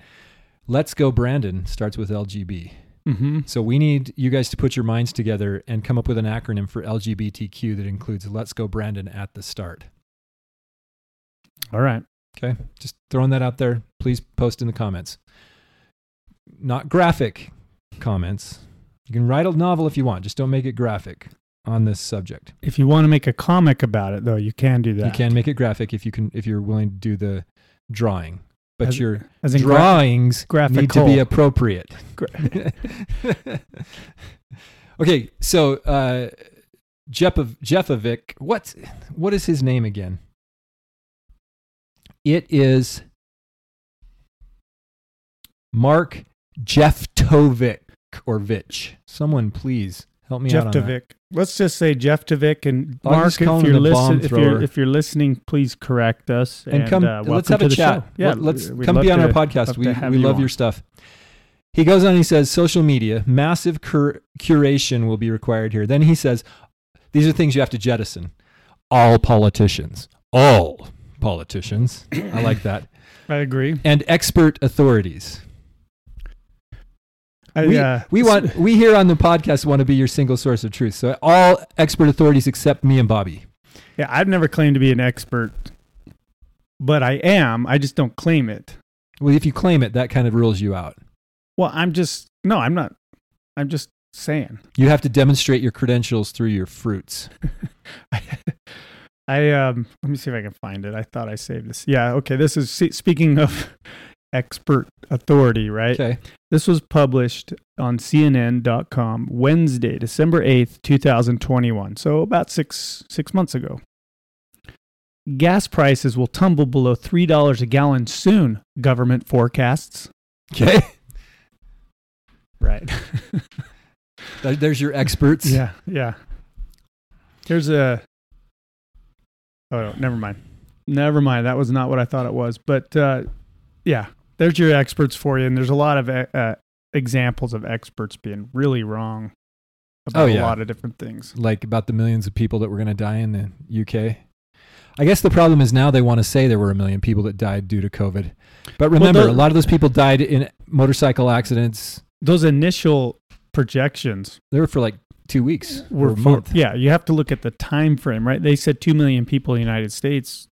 Let's Go Brandon starts with LGB. Mm-hmm. So we need you guys to put your minds together and come up with an acronym for LGBTQ that includes Let's Go Brandon at the start. All right. Okay. Just throwing that out there. Please post in the comments. not graphic comments. You can write a novel if you want, just don't make it graphic on this subject. If you want to make a comic about it, though, you can do that. You can make it graphic if you can if you're willing to do the drawing. But As- your as in gra- drawings graphical. need to be appropriate. okay, so uh, Jepov, Jeffovic, what what is his name again? It is Mark Jeftovic or Vich. Someone please help me out on that. Let's just say Jeftovic and I'll Mark. If you're, listen, if, you're, if you're listening, please correct us and, come uh, let's have to a the chat. show. Yeah, Let- let's we'd come be on to- our podcast. We we you love on. your stuff. He goes on. He says social media massive cur- curation will be required here. Then he says these are things you have to jettison. All politicians, all politicians. I like that. I agree. And expert authorities. I, we, uh, we want we here on the podcast want to be your single source of truth. So all expert authorities except me and Bobby. Yeah, I've never claimed to be an expert, but I am. I just don't claim it. Well, if you claim it, that kind of rules you out. Well, I'm just no. I'm not. I'm just saying. You have to demonstrate your credentials through your fruits. I um. Let me see if I can find it. I thought I saved this. Yeah. Okay. This is see, speaking of expert authority, right? Okay. This was published on CNN.com Wednesday, December eighth, two thousand twenty-one. So about six six months ago. Gas prices will tumble below three dollars a gallon soon. Government forecasts. Okay. Right. There's your experts. Yeah, yeah. There's a. Oh, no, never mind. Never mind. That was not what I thought it was. But uh, yeah, there's your experts for you. And there's a lot of uh, examples of experts being really wrong about Oh, yeah. a lot of different things. Like about the millions of people that were going to die in the UK. I guess the problem is now they want to say there were a million people that died due to COVID. But remember, the- a lot of those people died in motorcycle accidents. Those initial projections They were for like two weeks were or a month. yeah. You have to look at the time frame, right? They said two million people in the United States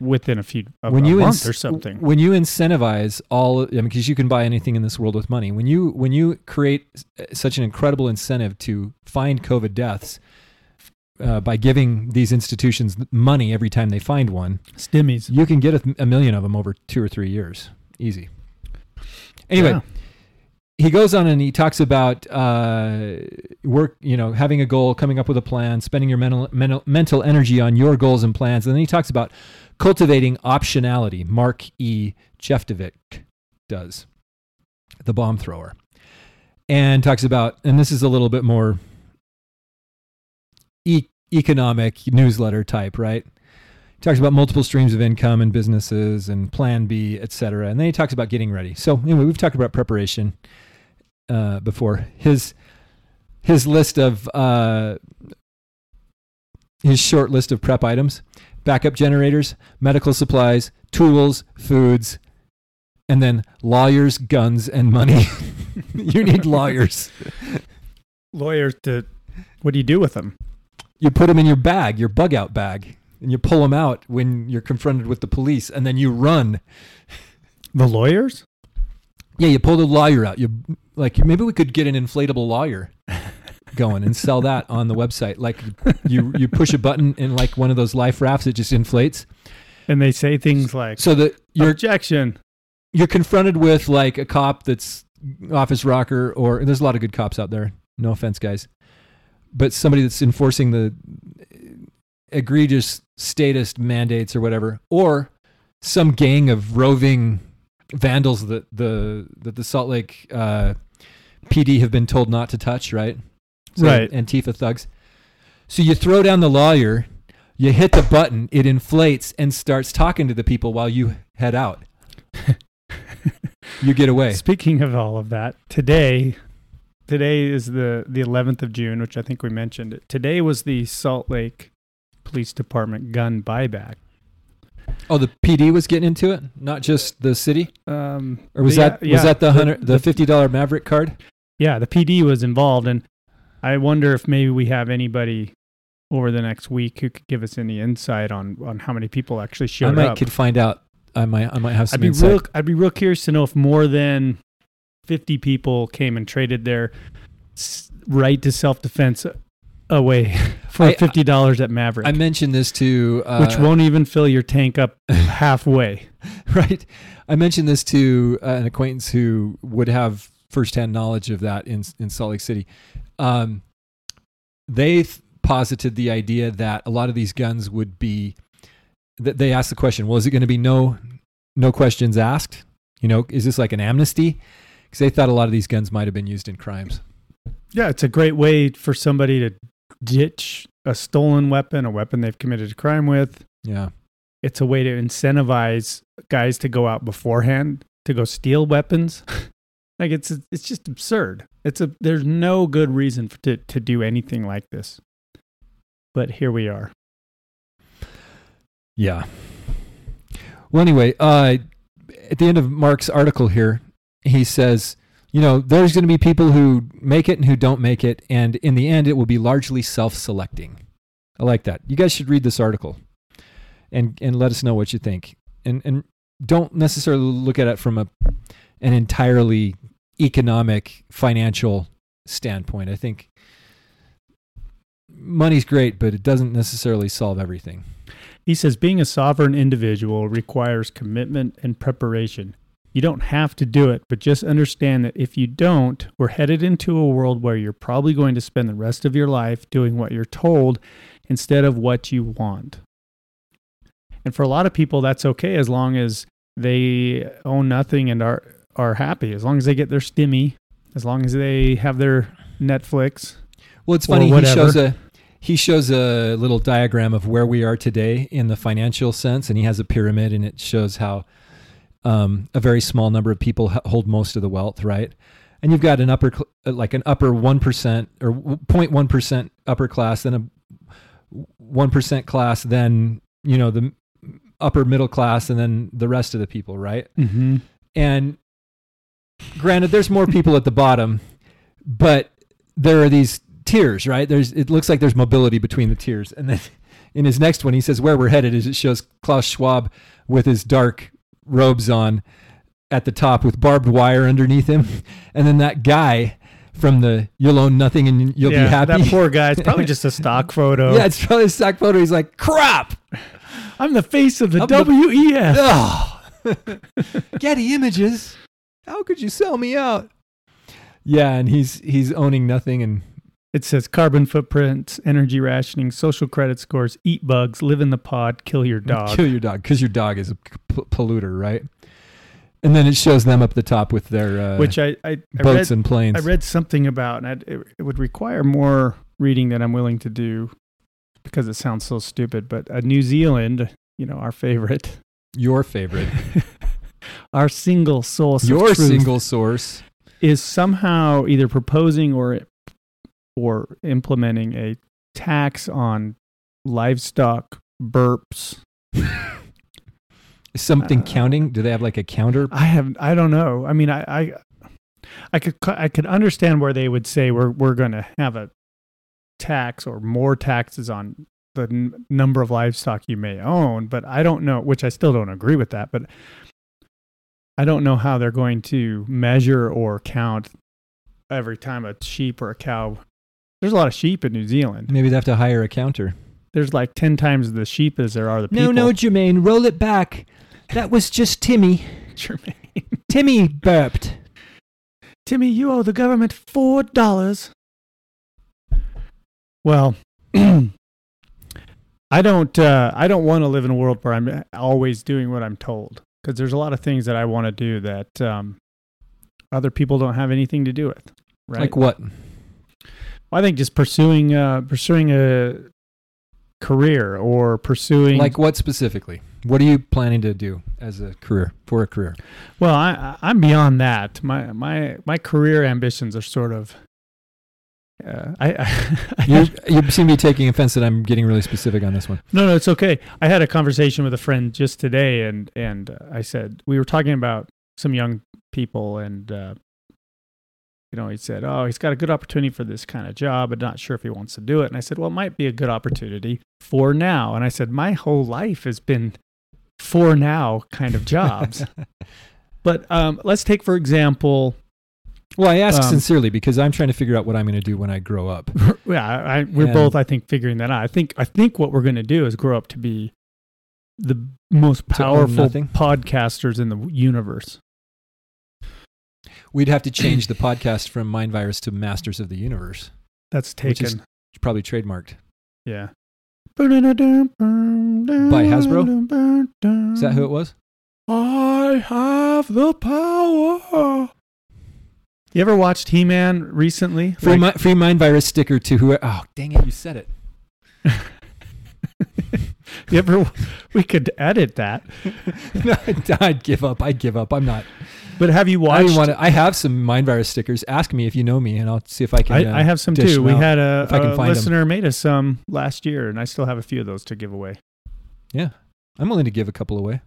within a few of when a you month or something. when you incentivize all I mean because you can buy anything in this world with money when you when you create such an incredible incentive to find covid deaths uh, by giving these institutions money every time they find one Stimmies. you can get a, a million of them over two or three years easy anyway Yeah. He goes on and he talks about uh, work, you know, having a goal, coming up with a plan, spending your mental, mental mental energy on your goals and plans, and then he talks about cultivating optionality. Mark E. Jeftovic does the bomb thrower, and talks about, and this is a little bit more e- economic newsletter type, right? Talks about multiple streams of income and businesses and plan B, et cetera. And then he talks about getting ready. So anyway, we've talked about preparation uh, before. His his list of uh, his short list of prep items: backup generators, medical supplies, tools, foods, and then lawyers, guns, and money. you need lawyers. Lawyers to. What do you do with them? You put them in your bag, your bug out bag, and you pull them out when you're confronted with the police, and then you run. The lawyers? Yeah, you pull the lawyer out. You like maybe we could get an inflatable lawyer going and sell that on the website. Like you you push a button in like one of those life rafts, it just inflates. And they say things like, So that you're objection. you're confronted with like a cop that's office rocker or there's a lot of good cops out there. No offense, guys. But somebody that's enforcing the egregious statist mandates or whatever, or some gang of roving vandals that the that the Salt Lake uh, PD have been told not to touch, right? Right. Antifa thugs. So you throw down the lawyer, you hit the button, it inflates and starts talking to the people while you head out. you get away. Speaking of all of that, today, today is the the 11th of June, which I think we mentioned. Today was the Salt Lake Police Department gun buyback. Oh, the PD was getting into it, not just the city, Um, or was yeah, that was yeah, that the hundred the the- fifty dollar Maverick card? Yeah, the PD was involved, and I wonder if maybe we have anybody over the next week who could give us any insight on on how many people actually showed I might up. could find out. I might I might have some I'd be insight. real. I'd be real curious to know if more than 50 people came and traded their right to self defense away for I- $50 at Maverick, I mentioned this to uh, which won't even fill your tank up halfway. right. I mentioned this to uh, an acquaintance who would have firsthand knowledge of that in in Salt Lake City. Um, they th- posited the idea that a lot of these guns would be. That they asked the question, well, is it going to be no no questions asked? You know, is this like an amnesty? Because they thought a lot of these guns might have been used in crimes. Yeah, it's a great way for somebody to ditch a stolen weapon, a weapon they've committed a crime with. Yeah. It's a way to incentivize guys to go out beforehand to go steal weapons. like it's it's just absurd. It's a there's no good reason for, to to do anything like this. But here we are. Yeah. Well, anyway, uh, at the end of Mark's article here, he says, you know, there's going to be people who make it and who don't make it, and in the end, it will be largely self-selecting. I like that. You guys should read this article, and and let us know what you think. And and don't necessarily look at it from a an entirely economic financial standpoint. I think money's great, but it doesn't necessarily solve everything. He says being a sovereign individual requires commitment and preparation. You don't have to do it, but just understand that if you don't, we're headed into a world where you're probably going to spend the rest of your life doing what you're told instead of what you want. And for a lot of people, that's okay as long as they own nothing and are, are happy, as long as they get their stimmy, as long as they have their Netflix. Well, it's funny. He shows a he shows a little diagram of where we are today in the financial sense, and he has a pyramid, and it shows how um, a very small number of people hold most of the wealth, right? And you've got an upper, uh, like an upper one percent or 0.1 percent upper class, then a one percent class, then you know the upper middle class, and then the rest of the people, right? Mm-hmm. And granted, there's more people at the bottom, but there are these tiers, right? There's it looks like there's mobility between the tiers. And then in his next one, he says where we're headed is it shows Klaus Schwab with his dark robes on at the top with barbed wire underneath him, and then that guy from the "You'll own nothing and you'll yeah, be happy." That poor guy. It's probably just a stock photo. yeah, it's probably a stock photo. He's like, "Crap." I'm the face of the I'm the- WEF. Oh. Getty Images. How could you sell me out? Yeah, and he's he's owning nothing and It says carbon footprints, energy rationing, social credit scores, eat bugs, live in the pod, kill your dog. kill your dog because your dog is a p- polluter, right? And then it shows them up the top with their uh, Which I I, I boats read and planes. I read something about, and it, it would require more reading than I'm willing to do because it sounds so stupid. But uh, New Zealand, you know, our favorite, your favorite, our single source, your single source. is somehow either proposing or or implementing a tax on livestock burps. Something Uh, counting? Do they have like a counter? I have I don't know. I mean, I I, I could I could understand where they would say we're we're going to have a tax or more taxes on the n- number of livestock you may own, but I don't know. Which I still don't agree with that, but I don't know how they're going to measure or count every time a sheep or a cow. There's a lot of sheep in New Zealand. Maybe they have to hire a counter. There's like ten times the sheep as there are the people. No, no, Jermaine, roll it back. That was just Timmy. Jermaine. Timmy burped. Timmy, you owe the government four dollars. Well, I don't. Uh, I don't want to live in a world where I'm always doing what I'm told because there's a lot of things that I want to do that um, other people don't have anything to do with. Right? Like what? I think just pursuing uh, pursuing a career or pursuing Like what specifically? What are you planning to do as a career for a career? Well, I, I'm beyond that. My my my career ambitions are sort of. Uh, I, I, You you seem to be taking offense that I'm getting really specific on this one. no no it's okay. I had a conversation with a friend just today, and and uh, I said we were talking about some young people, and uh, you know he said, oh, he's got a good opportunity for this kind of job, but not sure if he wants to do it. And I said, well, it might be a good opportunity for now. And I said, my whole life has been for now kind of jobs. But um, let's take, for example, Well, I ask Um, sincerely because I'm trying to figure out what I'm going to do when I grow up. yeah, I, we're And- both, I think, figuring that out. I think, I think what we're going to do is grow up to be the most powerful podcasters in the universe. We'd have to change the podcast from Mind Virus to Masters of the Universe. That's taken. probably trademarked. yeah. By Hasbro? Is that who it was? I have the power. You ever watched He Man recently? Free, Like- mi- free Mind Virus sticker to who? Oh, dang it! You said it. you ever? We could edit that. no, I'd give up. I'd give up. I'm not. But have you watched? want to. I have some Mind Virus stickers. Ask me if you know me, and I'll see if I can. I, uh, I have some dish too. We had a, I a listener made us some last year, and I still have a few of those to give away. Yeah, I'm willing to give a couple away.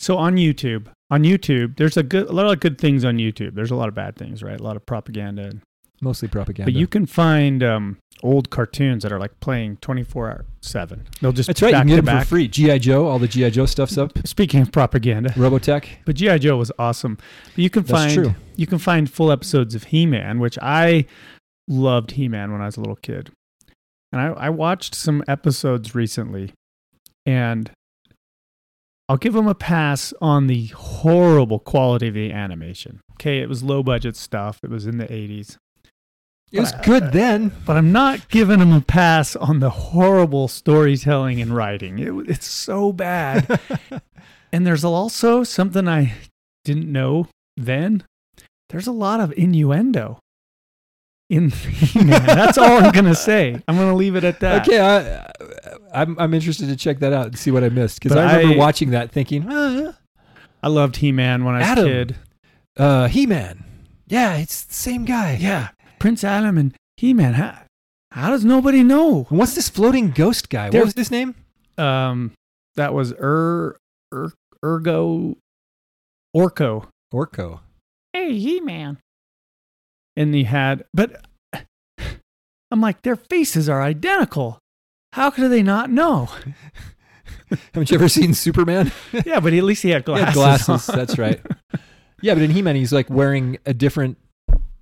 So on YouTube, on YouTube, there's a good, a lot of good things on YouTube. There's a lot of bad things, right? A lot of propaganda. Mostly propaganda. But you can find um, old cartoons that are like playing 24 hour seven. They'll just That's right. You can get them back. for free. GI Joe. All the GI Joe stuff's up. Speaking of propaganda, Robotech. but GI Joe was awesome. But you can That's find true. you can find full episodes of He Man, which I loved He Man when I was a little kid, and I, I watched some episodes recently, and I'll give them a pass on the horrible quality of the animation. Okay, it was low budget stuff. It was in the 80s. It was uh, good then. But I'm not giving them a pass on the horrible storytelling and writing. It, it's so bad. And there's also something I didn't know then. There's a lot of innuendo in He-Man. That's all I'm gonna say. I'm gonna leave it at that. Okay, I, I'm I'm interested to check that out and see what I missed because I remember I- watching that thinking, ah, I loved He-Man when I was Adam. a kid. uh, He-Man. Yeah, it's the same guy. Yeah, Prince Adam and He-Man. How, how does nobody know? And what's this floating ghost guy? There- what was his name? Um, that was Ur, Ur Ergo Orco. Orko. Hey, He-Man. And he had, but I'm like, their faces are identical. How could they not know? Haven't you ever seen Superman? yeah, but at least he had He glasses. had glasses. on. That's right. Yeah, but in He-Man, he's like wearing a different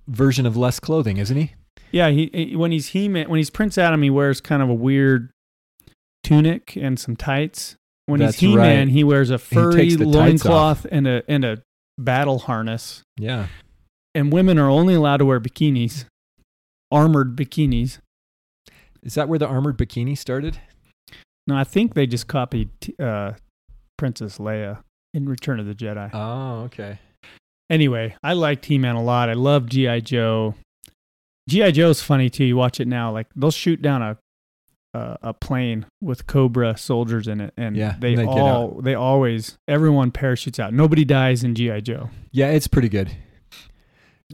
version of less clothing, isn't he? Yeah, he he- when he's he when he's Prince Adam, he wears kind of a weird tunic and some tights. When That's he's He Man, right. he wears a furry takes the tights loincloth and a and a battle harness. Yeah. And women are only allowed to wear bikinis, armored bikinis. Is that where the armored bikini started? No, I think they just copied uh, Princess Leia in Return of the Jedi. Oh, okay. Anyway, I liked He Man a lot. I love G.I. Joe. G.I. Joe's funny too. You watch it now, like they'll shoot down a uh, a plane with Cobra soldiers in it, and Yeah, they, and they all they always everyone parachutes out. Nobody dies in G.I. Joe. Yeah, it's pretty good.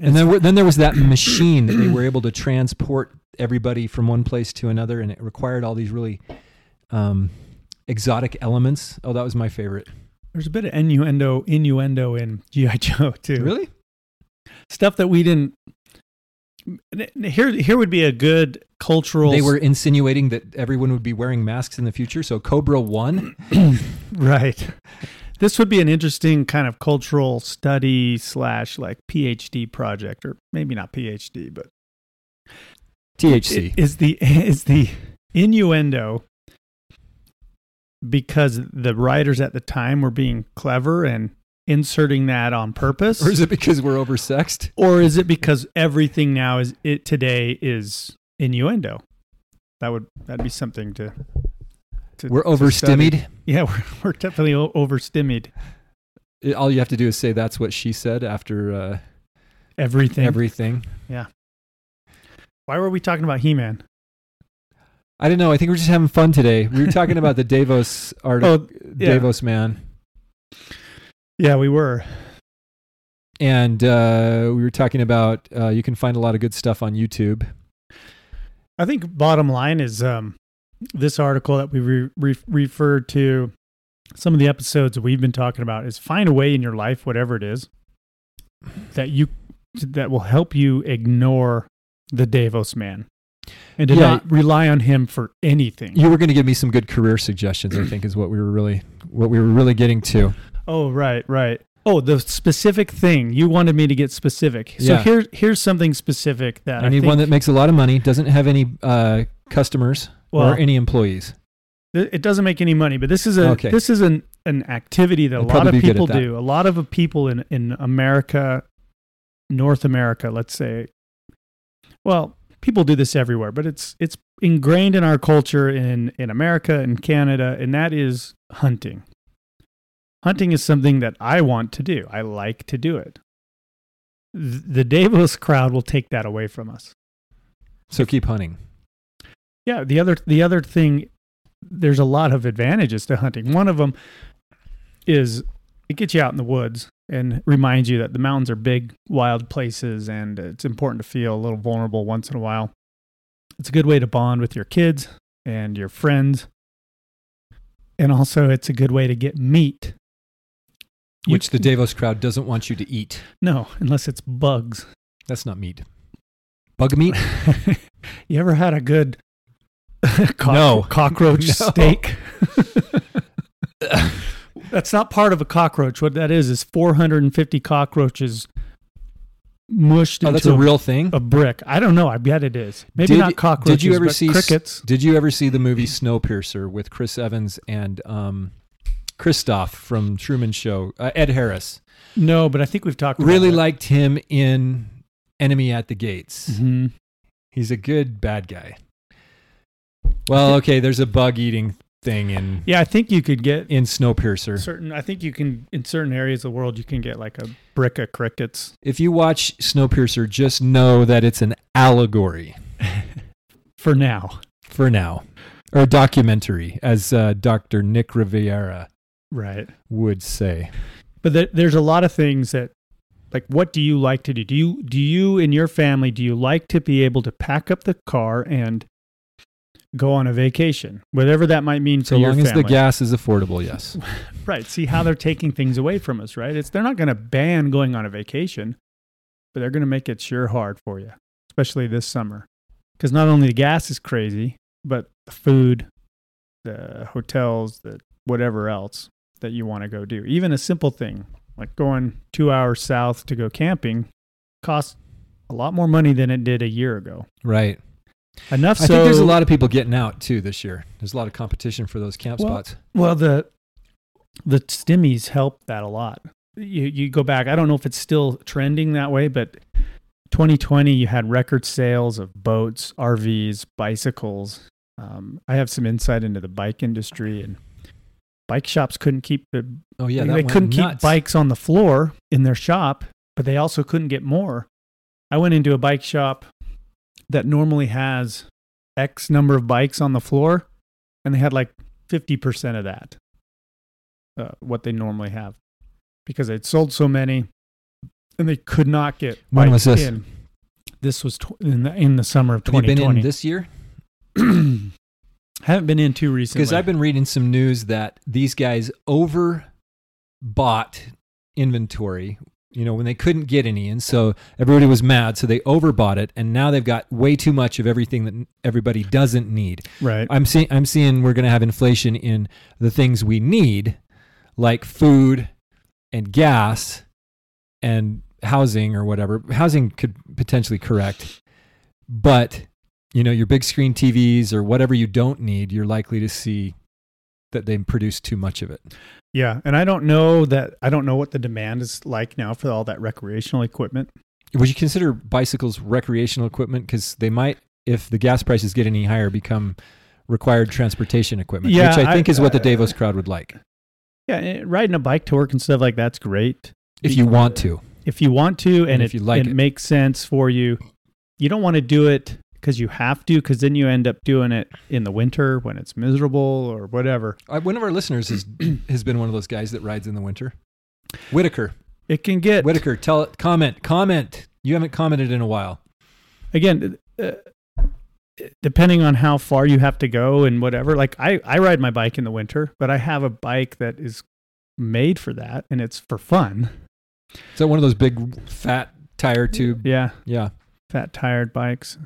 And then, then there was that machine that they were able to transport everybody from one place to another, and it required all these really um, exotic elements. Oh, that was my favorite. There's a bit of innuendo innuendo in G.I. Joe too. Really? Stuff that we didn't. Here, here would be a good cultural. They were insinuating that everyone would be wearing masks in the future. So Cobra One. right. This would be an interesting kind of cultural study slash like PhD project, or maybe not PhD, but THC. is the is the innuendo because the writers at the time were being clever and inserting that on purpose, or is it because we're oversexed? or is it because everything now is it today is innuendo? That would that'd be something to. to We're overstimmied. Yeah, we're we're definitely o- overstimmied. It- All you have to do is say that's what she said after uh, Everything. everything. Yeah. Why were we talking about He-Man? I don't know. I think we're just having fun today. We were talking about the Davos article, Oh, yeah. Davos man, Yeah, we were. and uh, we were talking about uh, you can find a lot of good stuff on YouTube. I think bottom line is um, this article that we re- re- referred to. Some of the episodes that we've been talking about is find a way in your life, whatever it is, that you that will help you ignore the Davos man and did Yeah. not rely on him for anything. You were going to give me some good career suggestions. I think is what we were really what we were really getting to. oh, right, right. Oh, the specific thing you wanted me to get specific. So Yeah. here, here's something specific that I, I need one that makes a lot of money, doesn't have any uh, customers Well- or any employees. th- it doesn't make any money, but this is a Okay. this is an an activity that a I'd lot of be good at people do. A lot of people in in America, North America, let's say. Well, people do this everywhere, but it's it's ingrained in our culture in in America and Canada, and that is hunting. Hunting is something that I want to do. I like to do it. The Davos crowd will take that away from us. So keep hunting. Yeah, the other the other thing, there's a lot of advantages to hunting. One of them is it gets you out in the woods and reminds you that the mountains are big, wild places, and it's important to feel a little vulnerable once in a while. It's a good way to bond with your kids and your friends, and also it's a good way to get meat. You- Which the Davos crowd doesn't want you to eat. no, unless it's bugs. That's not meat. Bug meat? you ever had a good cock- No. cockroach No. steak? That's not part of a cockroach. What that is is 450 cockroaches mushed Oh, into that's a real thing. a brick. I don't know. I bet it is. Maybe Did- not cockroaches. Did you ever but see crickets? Did you ever see the movie Snowpiercer with Chris Evans and um, Christoph from Truman Show? Uh, Ed Harris. No, but I think we've talked. Really liked him in Enemy at the Gates. hmm He's a good bad guy. Well, okay, there's a bug eating thing in Yeah, I think you could get in Snowpiercer. certain. I think you can in certain areas of the world you can get like a brick of crickets. If you watch Snowpiercer, just know that it's an allegory For now, for now, or a documentary, as uh, Dr. Nick Riviera right? would say. But there, there's a lot of things that, like, what do you like to do? Do you do you in your family do you like to be able to pack up the car and go on a vacation, whatever that might mean So long as the gas is affordable, yes. right. See how they're taking things away from us, right? It's they're not going to ban going on a vacation, but they're going to make it sure hard for you, especially this summer, because not only the gas is crazy, but the food, the hotels, the whatever else that you want to go do. Even a simple thing like going two hours south to go camping costs a lot more money than it did a year ago. Right. Enough I so think there's a lot of people getting out too this year. There's a lot of competition for those camp Well, spots. Well, the the stimmies help that a lot. You you go back. I don't know if it's still trending that way, but 2020 you had record sales of boats, RVs, bicycles. Um, I have some insight into the bike industry, and bike shops couldn't keep the Oh yeah, that they couldn't nuts. keep bikes on the floor in their shop, but they also couldn't get more. I went into a bike shop that normally has X number of bikes on the floor, and they had like 50% of that, uh, what they normally have, because they'd sold so many and they could not get When was this? in. This was tw- in, the, in the summer of Have you been in this year? Haven't been in too recently. Because I've been reading some news that these guys overbought inventory. You know, when they couldn't get any, and so everybody was mad, so they overbought it, and now they've got way too much of everything that everybody doesn't need. right. I'm seeing I'm seeing we're going to have inflation in the things we need, like food and gas and housing or whatever. Housing could potentially correct, but you know your big screen TVs or whatever you don't need, you're likely to see that they produce too much of it. Yeah, and I don't know that I don't know what the demand is like now for all that recreational equipment. Would you consider bicycles recreational equipment? Because they might, if the gas prices get any higher, become required transportation equipment, Yeah, which I I- think is what the uh, Davos crowd would like. Yeah, eh, riding a bike to work and stuff like that's great If you want to. if you want to, and, And it, if you like it it. makes sense for you. You don't want to do it because you have to, because then you end up doing it in the winter when it's miserable or whatever. Uh, one of our listeners has has been one of those guys that rides in the winter. Whitaker, It can get Whitaker, tell it comment, comment. You haven't commented in a while. again. Uh, depending on how far you have to go and whatever like I, I ride my bike in the winter but i have a bike that is made for that and it's for fun Is that one of those big fat tire tube? yeah Yeah. fat tired bikes.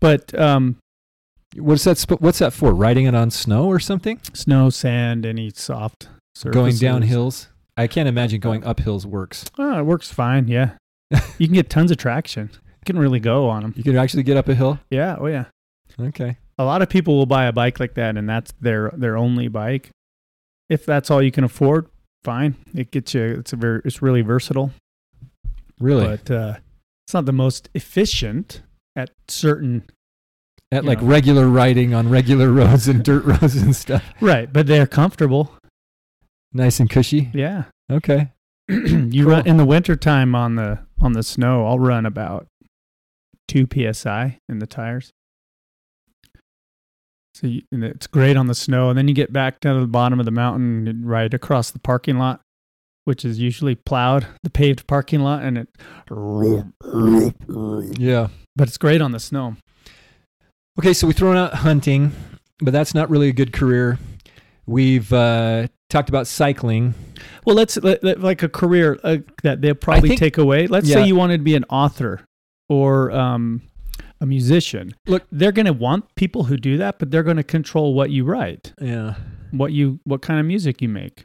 But um, What's that? sp- What's that for? Riding it on snow or something? snow, sand, any soft surfaces. Going down hills I can't imagine going up hills works. Oh, it works fine. Yeah, you can get tons of traction. You can really go on them. You can actually get up a hill. Yeah. Oh yeah. Okay. A lot of people will buy a bike like that, and that's their their only bike. If that's all you can afford, fine. It gets you. It's a very. It's really versatile, Really? but uh, it's not the most efficient at certain. At like know. regular riding on regular roads and dirt roads and stuff. Right, but they're comfortable. Nice and cushy. Yeah. Okay. you run in the wintertime on the on the snow. I'll run about two psi in the tires. So you, and it's great on the snow, and then you get back down to the bottom of the mountain and ride across the parking lot, which is usually plowed, the paved parking lot, and it. Yeah. But it's great on the snow. Okay, so we've thrown out hunting, but that's not really a good career. We've uh, talked about cycling. Well, let's let, let- like a career uh, that they'll probably think- take away. Let's Yeah. say you wanted to be an author or um, a musician. Look- they're going to want people who do that, but they're going to control what you write, Yeah. what you, what kind of music you make.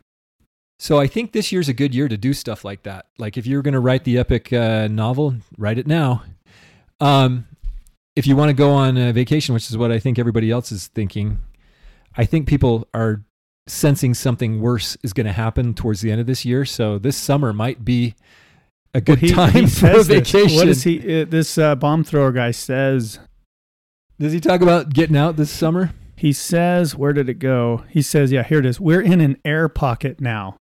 So I think this year's a good year to do stuff like that. Like if you're going to write the epic uh, novel, write it now. Um, if you want to go on a vacation, which is what I think everybody else is thinking, I think people are sensing something worse is going to happen towards the end of this year. So this summer might be a good He- time he for a says this. What is he? Uh, this uh, bomb thrower guy says. Does he talk about getting out this summer? He says, where did it go? He says, yeah, here it is. We're in an air pocket now.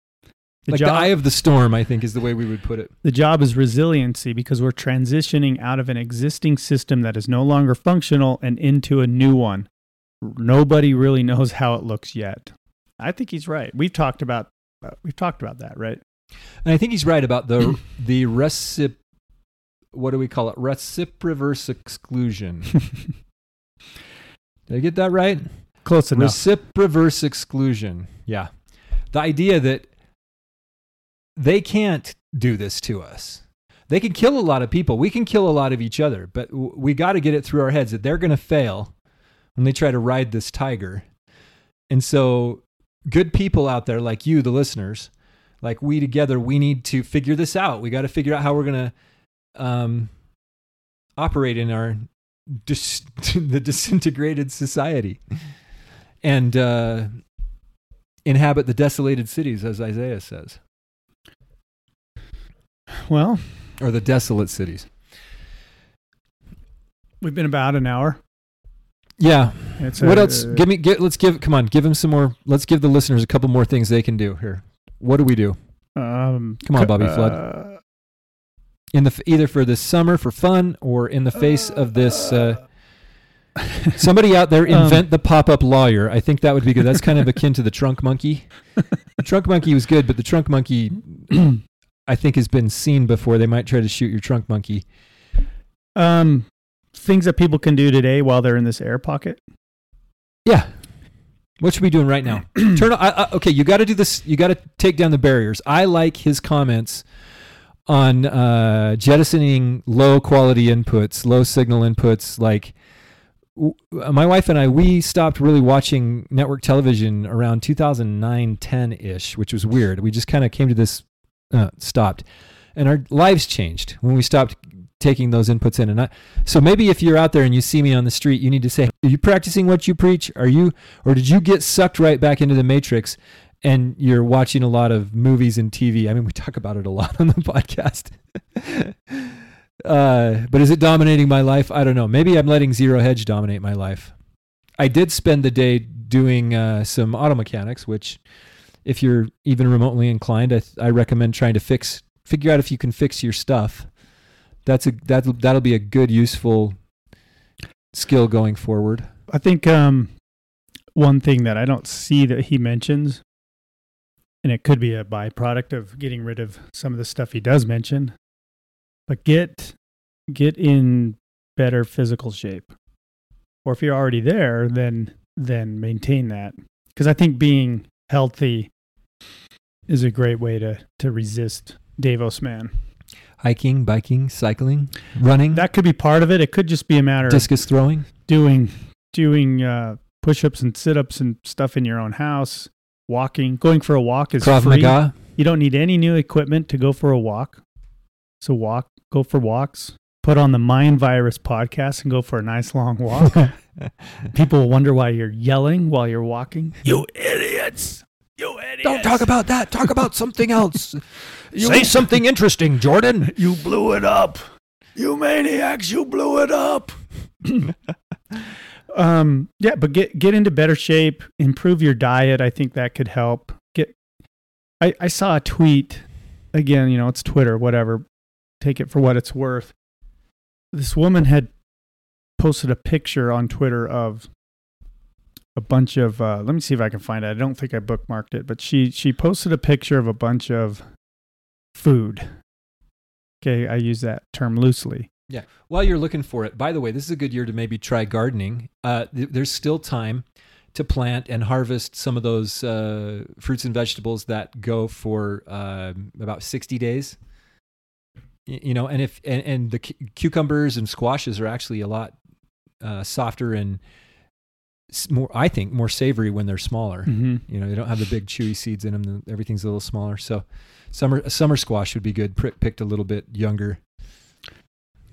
The like job, the eye of the storm, I think is the way we would put it. the job is resiliency because we're transitioning out of an existing system that is no longer functional and into a new one. Nobody really knows how it looks yet. I think he's right. We've talked about uh, we've talked about that, right? And I think he's right about the the recip. What do we call it? Reciproversexclusion. Did I get that right? Close enough. Reciproversexclusion. Yeah. The idea that they can't do this to us. They can kill a lot of people. We can kill a lot of each other, but we got to get it through our heads that they're going to fail when they try to ride this tiger. And so, good people out there like you, the listeners, like we together, we need to figure this out. We got to figure out how we're going to um, operate in our dis- the disintegrated society and uh, inhabit the desolated cities, as Isaiah says, well, or the desolate cities. we've been about an hour. Yeah. It's what a- else? Give me. Get. Let's give. Come on. Give them some more. Let's give the listeners a couple more things they can do here. What do we do Um, Come on, Bobby Flood. uh, in the either for this summer for fun or in the face of this? Uh, somebody out there Um, invent the pop-up lawyer. I think that would be good. That's kind of akin to the trunk monkey. The trunk monkey was good, but the trunk monkey, I think, has been seen before. They might try to shoot your trunk monkey. um, things that people can do today while they're in this air pocket. Yeah. What should we be doing right now? Turn on. I, I, okay, you got to do this. You got to take down the barriers. I like his comments on uh, jettisoning low quality inputs, low signal inputs. Like w- my wife and I, we stopped really watching network television around 2009, 10 ish, which was weird. We just kind of came to this, uh, stopped, and our lives changed when we stopped taking those inputs in. And I, so maybe if you're out there and you see me on the street, you need to say, "Are you practicing what you preach? Are you, or did you get sucked right back into the matrix?" And you're watching a lot of movies and TV. I mean, we talk about it a lot on the podcast. uh, but is it dominating my life? I don't know. Maybe I'm letting Zero Hedge dominate my life. I did spend the day doing uh, some auto mechanics, which, if you're even remotely inclined, I, th- I recommend trying to fix, figure out if you can fix your stuff. That's a that that'll be a good, useful skill going forward. I think um, one thing that I don't see that he mentions, and it could be a byproduct of getting rid of some of the stuff he does mention, but get get in better physical shape. Or if you're already there, then then maintain that. Because I think being healthy is a great way to to resist Davos man. Hiking, biking, cycling, running, That could be part of it. It could just be a matter of discus throwing. doing doing uh, push-ups and sit-ups and stuff in your own house walking going for a walk is Krav free Maga. You don't need any new equipment to go for a walk. So walk, go for walks. Put on the Mind Virus podcast and go for a nice long walk. People wonder why you're yelling while you're walking. You idiots! You idiots! Don't talk about that. Talk about something else. Say something interesting, Jordan. You blew it up. You maniacs, you blew it up. um yeah but get get into better shape improve your diet i think that could help get i i saw a tweet again you know it's twitter whatever take it for what it's worth this woman had posted a picture on twitter of a bunch of uh let me see if i can find it i don't think i bookmarked it but she she posted a picture of a bunch of food okay i use that term loosely Yeah. While you're looking for it, by the way, this is a good year to maybe try gardening. Uh, th- there's still time to plant and harvest some of those uh, fruits and vegetables that go for uh, about 60 days. Y- You know, and if and, and the cu- cucumbers and squashes are actually a lot uh, softer and more, I think, more savory when they're smaller. mm-hmm. You know, they don't have the big chewy seeds in them. Everything's a little smaller. So, summer a summer squash would be good. Pri picked a little bit younger.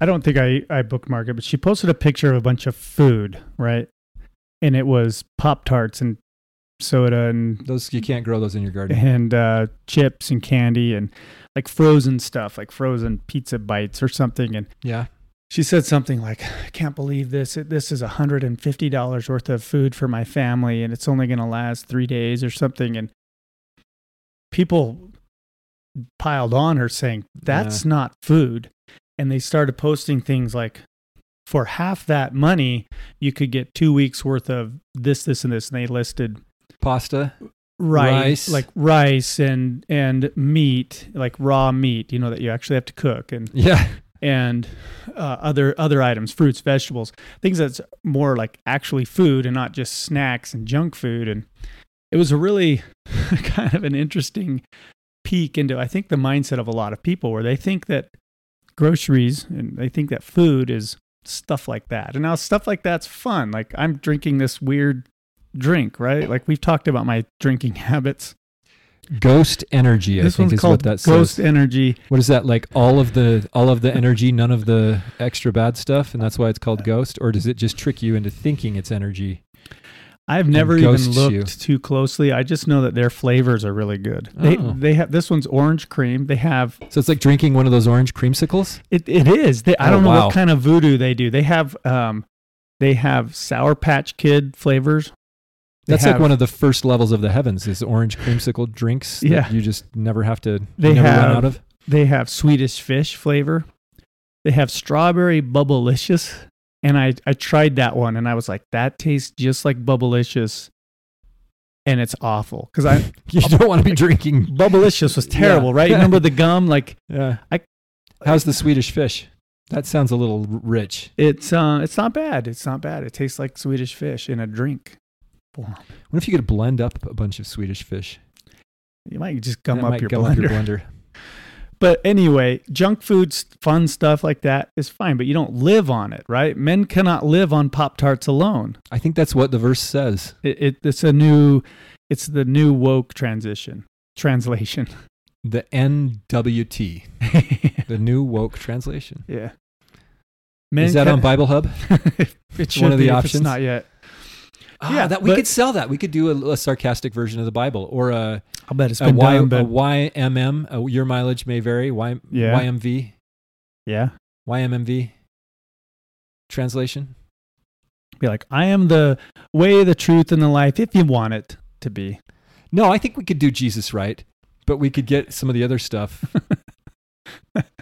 I don't think I, I bookmarked it, but she posted a picture of a bunch of food, right? And it was Pop Tarts and soda and Those you can't grow those in your garden. and uh, chips and candy and like frozen stuff, like frozen pizza bites or something. And Yeah. She said something like, "I can't believe this. This is hundred and fifty dollars worth of food for my family, and it's only going to last three days or something." And people piled on her saying, "That's not food," and they started posting things like, "For half that money, you could get two weeks worth of this, this, and this." And they listed Pasta. rice, Rice. like rice and and meat, like raw meat, you know that you actually have to cook, and Yeah. And uh, other other items, fruits, vegetables, things that's more like actually food and not just snacks and junk food. And it was a really kind of an interesting peek into I think the mindset of a lot of people where they think that groceries and they think that food is stuff like that. And now stuff like that's fun. Like I'm drinking this weird drink, right? Like we've talked about my drinking habits. Ghost energy, I this think one's is called what that Ghost says. Energy. What is that like? All of the all of the energy, none of the extra bad stuff, and that's why it's called ghost. Or does it just trick you into thinking it's energy? I've never even looked you. too closely. I just know that their flavors are really good. They Oh. they have this one's orange cream. They have So it's like drinking one of those orange creamsicles. it. It is. They, I Oh, don't know wow. what kind of voodoo they do. They have um, they have Sour Patch Kid flavors. They That's like one of the first levels of the heavens. Is orange creamsicle drinks that Yeah. you just never have to They never run have- out of. They have Swedish Fish flavor. They have strawberry bubblicious, and I I tried that one, and I was like, that tastes just like bubblicious, and it's awful because I You don't want to be drinking. bubblicious was terrible, Yeah. right? Remember the gum? Like Yeah. I- How's the Swedish fish? That sounds a little rich. it's uh, it's not bad. It's not bad. It tastes like Swedish fish in a drink form. What if you could blend up a bunch of Swedish fish? You might just gum up might your gum blender. up your blender. But anyway, junk foods, fun stuff like that is fine, but you don't live on it, right? Men cannot live on Pop Tarts alone. I think that's what the verse says. It, it it's a new, it's the new woke transition translation. The NWT, the New Woke Translation. yeah. Is that ca- on Bible Hub? it should one of the be options? It's not yet. Ah, Yeah, that we but- could sell that. We could do a, a sarcastic version of the Bible or a, I'll bet it's a, been y, done, a YMM. uh, your mileage may vary. Y, Yeah. YMV, yeah. YMMV translation. Be like, I am the way, the truth, and the life, if you want it to be. No, I think we could do Jesus right, but we could get some of the other stuff.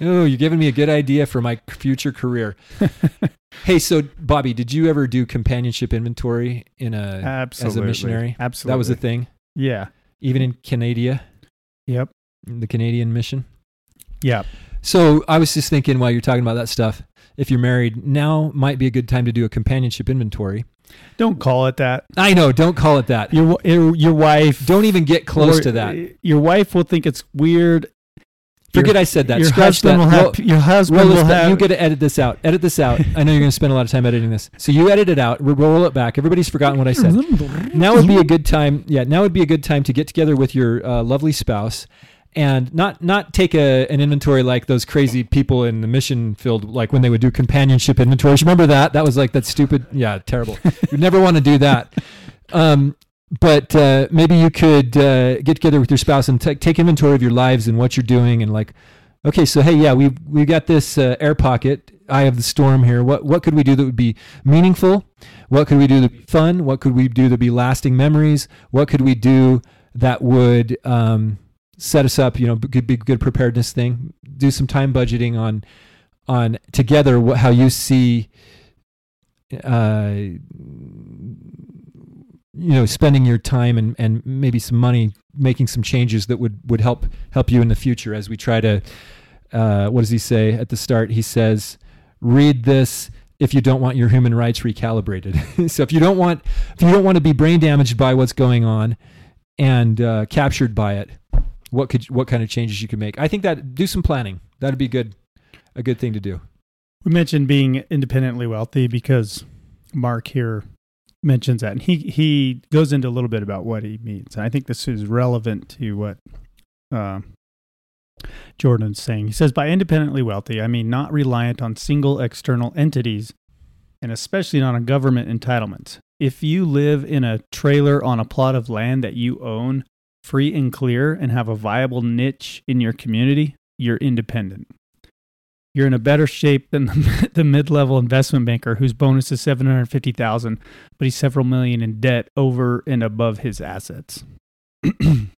oh, you're giving me a good idea for my future career. hey, so Bobby, did you ever do companionship inventory in a Absolutely. missionary? Absolutely. that was a thing, Yeah. even in Canada, Yep. in the Canadian mission? Yep. So I was just thinking while you're talking about that stuff, if you're married, now might be a good time to do a companionship inventory. Don't call it that. I know, don't call it that. Your your, your wife. Don't even get close to that. Your wife will think it's weird. Forget your- I said that. Your Scratch husband that. will have. Roll- your husband roll will this have. You get to edit this out. Edit this out. I know you're going to spend a lot of time editing this. So you edit it out. Roll it back. Everybody's forgotten what I said. Now would be a good time. Yeah, now would be a good time to get together with your uh, lovely spouse and not not take a an inventory like those crazy people in the mission field, like when they would do companionship inventories. Remember that? That was like that stupid, yeah, terrible. You'd never want to do that. Um, but uh, maybe you could uh, get together with your spouse and ta- take inventory of your lives and what you're doing, and like, okay, so hey, yeah, we we got this uh, air pocket, eye of the storm here. What what could we do that would be meaningful? What could we do that would be fun? What could we do that would be lasting memories? What could we do that would um, set us up? You know, could be good preparedness thing. Do some time budgeting on on together what, how you see uh, you know spending your time and, and maybe some money making some changes that would, would help help you in the future as we try to uh, what does he say at the start? He says read this if you don't want your human rights recalibrated. So if you don't want if you don't want to be brain damaged by what's going on and uh, captured by it what could what kind of changes you could make? I think that do some planning. That'd be good a good thing to do. We mentioned being independently wealthy because Mark here mentions that, and he he goes into a little bit about what he means. And I think this is relevant to what uh, Jordan's saying. He says, by independently wealthy, I mean not reliant on single external entities, and especially not on government entitlements. If you live in a trailer on a plot of land that you own, free and clear, and have a viable niche in your community, you're independent you're in a better shape than the, the mid-level investment banker whose bonus is 750,000 but he's several million in debt over and above his assets.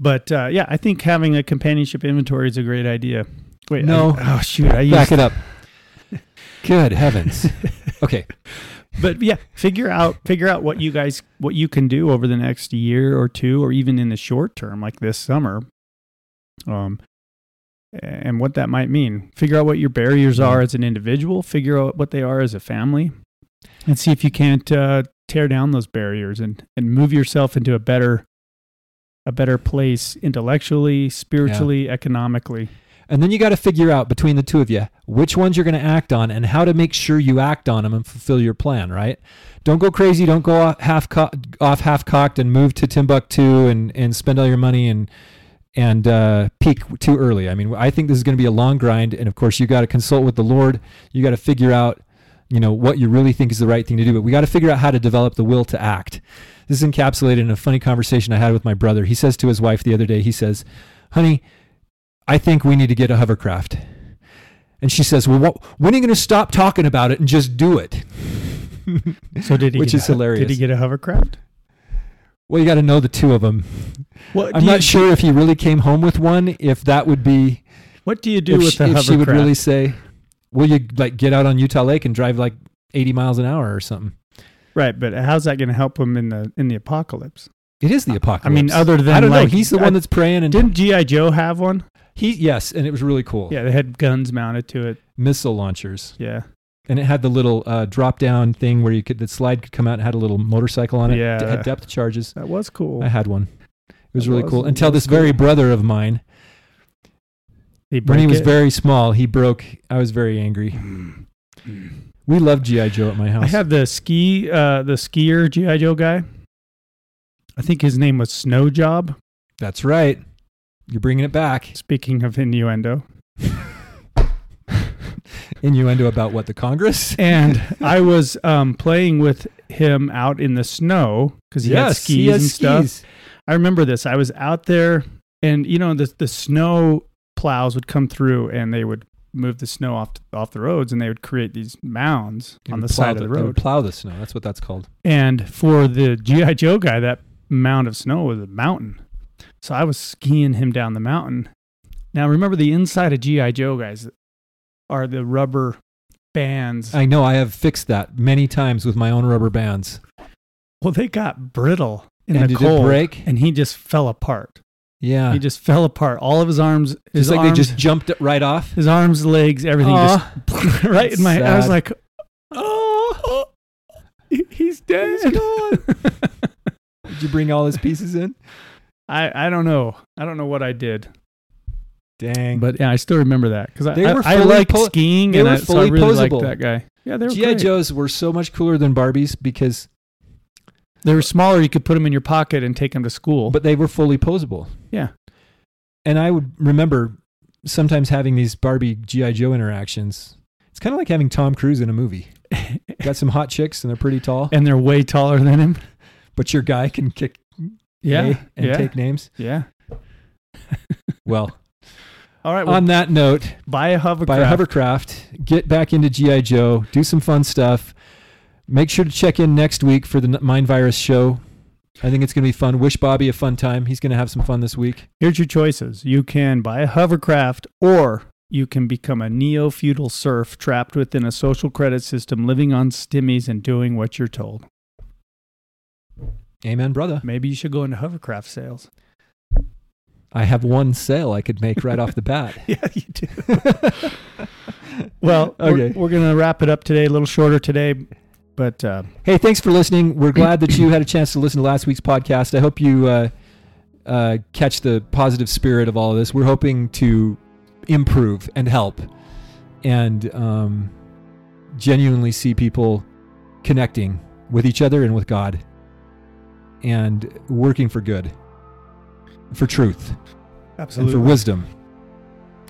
but uh, yeah, I think having a companionship inventory is a great idea. Wait, No. I, oh shoot, I used, back it up good heavens okay but yeah, figure out figure out what you guys what you can do over the next year or two, or even in the short term, like this summer. Um, and what that might mean. Figure out what your barriers are as an individual. Figure out what they are as a family, and see if you can't uh, tear down those barriers and and move yourself into a better a better place intellectually, spiritually, economically. And then you got to figure out between the two of you which ones you're going to act on and how to make sure you act on them and fulfill your plan, right? Don't go crazy. Don't go off half co- off half cocked and move to Timbuktu and, and spend all your money and and uh, peak too early. I mean, I think this is going to be a long grind, and of course, you got to consult with the Lord. You got to figure out, you know, what you really think is the right thing to do. But we got to figure out how to develop the will to act. This is encapsulated in a funny conversation I had with my brother. He says to his wife the other day, he says, "Honey, I think we need to get a hovercraft." And she says, "Well, what, when are you going to stop talking about it and just do it?" So did he? Which is a- hilarious. Did he get a hovercraft? Well, you got to know the two of them. What I'm not you- sure if he really came home with one. If that would be What do you do if, with she, the if hovercraft? she would really say, "Will you like get out on Utah Lake and drive like 80 miles an hour or something?" right, but how's that going to help him in the in the apocalypse? It is the apocalypse. I mean, other than I don't know. He's the I- one that's praying, and Didn't GI Joe have one? he yes, and it was really cool. Yeah, they had guns mounted to it. Missile launchers, Yeah, and it had the little uh, drop down thing where you could the slide could come out and had a little motorcycle on it. Yeah. it had depth charges. that was cool. I had one. It was That really was- cool. Until was this very brother of mine, He when he was it? very small, he broke. I was very angry. We loved GI Joe at my house. I had the ski, uh, the skier GI Joe guy. I think his name was Snow Job. That's right. You're bringing it back. Speaking of innuendo, Innuendo about what the Congress? and I was um, playing with him out in the snow because he had skis he and stuff. I remember this. I was out there, and you know the the snow plows would come through, and they would move the snow off off the roads, and they would create these mounds They on the side of the they would road. Plow the snow. That's what that's called. And for the GI Joe guy, that mound of snow was a mountain. So I was skiing him down the mountain. Now remember, the inside of GI Joe guys are the rubber bands. I know. I have fixed that many times with my own rubber bands. well, they got brittle in and the did cold, it break? and he just fell apart. Yeah. He just fell apart. All of his arms, his It's like arms, they just jumped it right off. his arms, legs, everything Aw. just right in my. I was like, oh, he's dead. he- he's dead. Did you bring all his pieces in? I I don't know. I don't know what I did, Dang. but yeah, I still remember that because I I, I like po- skiing and I, so I really liked that guy. Yeah, they were GI great. Joes were so much cooler than Barbies because They were smaller. You could put them in your pocket and take them to school. but they were fully posable. Yeah. And I would remember sometimes having these Barbie GI Joe interactions. It's kind of like having Tom Cruise in a movie. Got some hot chicks and they're pretty tall, and they're way taller than him. but your guy can kick Yeah. And yeah. take names. yeah. Well, All right. Well, on that note, buy a hovercraft. buy a hovercraft, get back into GI Joe, do some fun stuff. Make sure to check in next week for the Mind Virus show. I think it's going to be fun. Wish Bobby a fun time. He's going to have some fun this week. Here's your choices. You can buy a hovercraft or you can become a neo feudal serf trapped within a social credit system, living on stimmies and doing what you're told. Amen, brother. Maybe you should go into hovercraft sales. I have one sale I could make right off the bat. Yeah, you do. Well, Okay. we're, we're going to wrap it up today, a little shorter today, but uh, Hey, thanks for listening. We're glad that you had a chance to listen to last week's podcast. I hope you uh, uh, catch the positive spirit of all of this. We're hoping to improve and help and um, genuinely see people connecting with each other and with God and working for good, for truth, and for wisdom.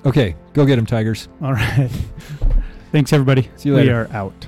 Okay, go get them, Tigers. All right. Thanks, everybody. See you later. We are out.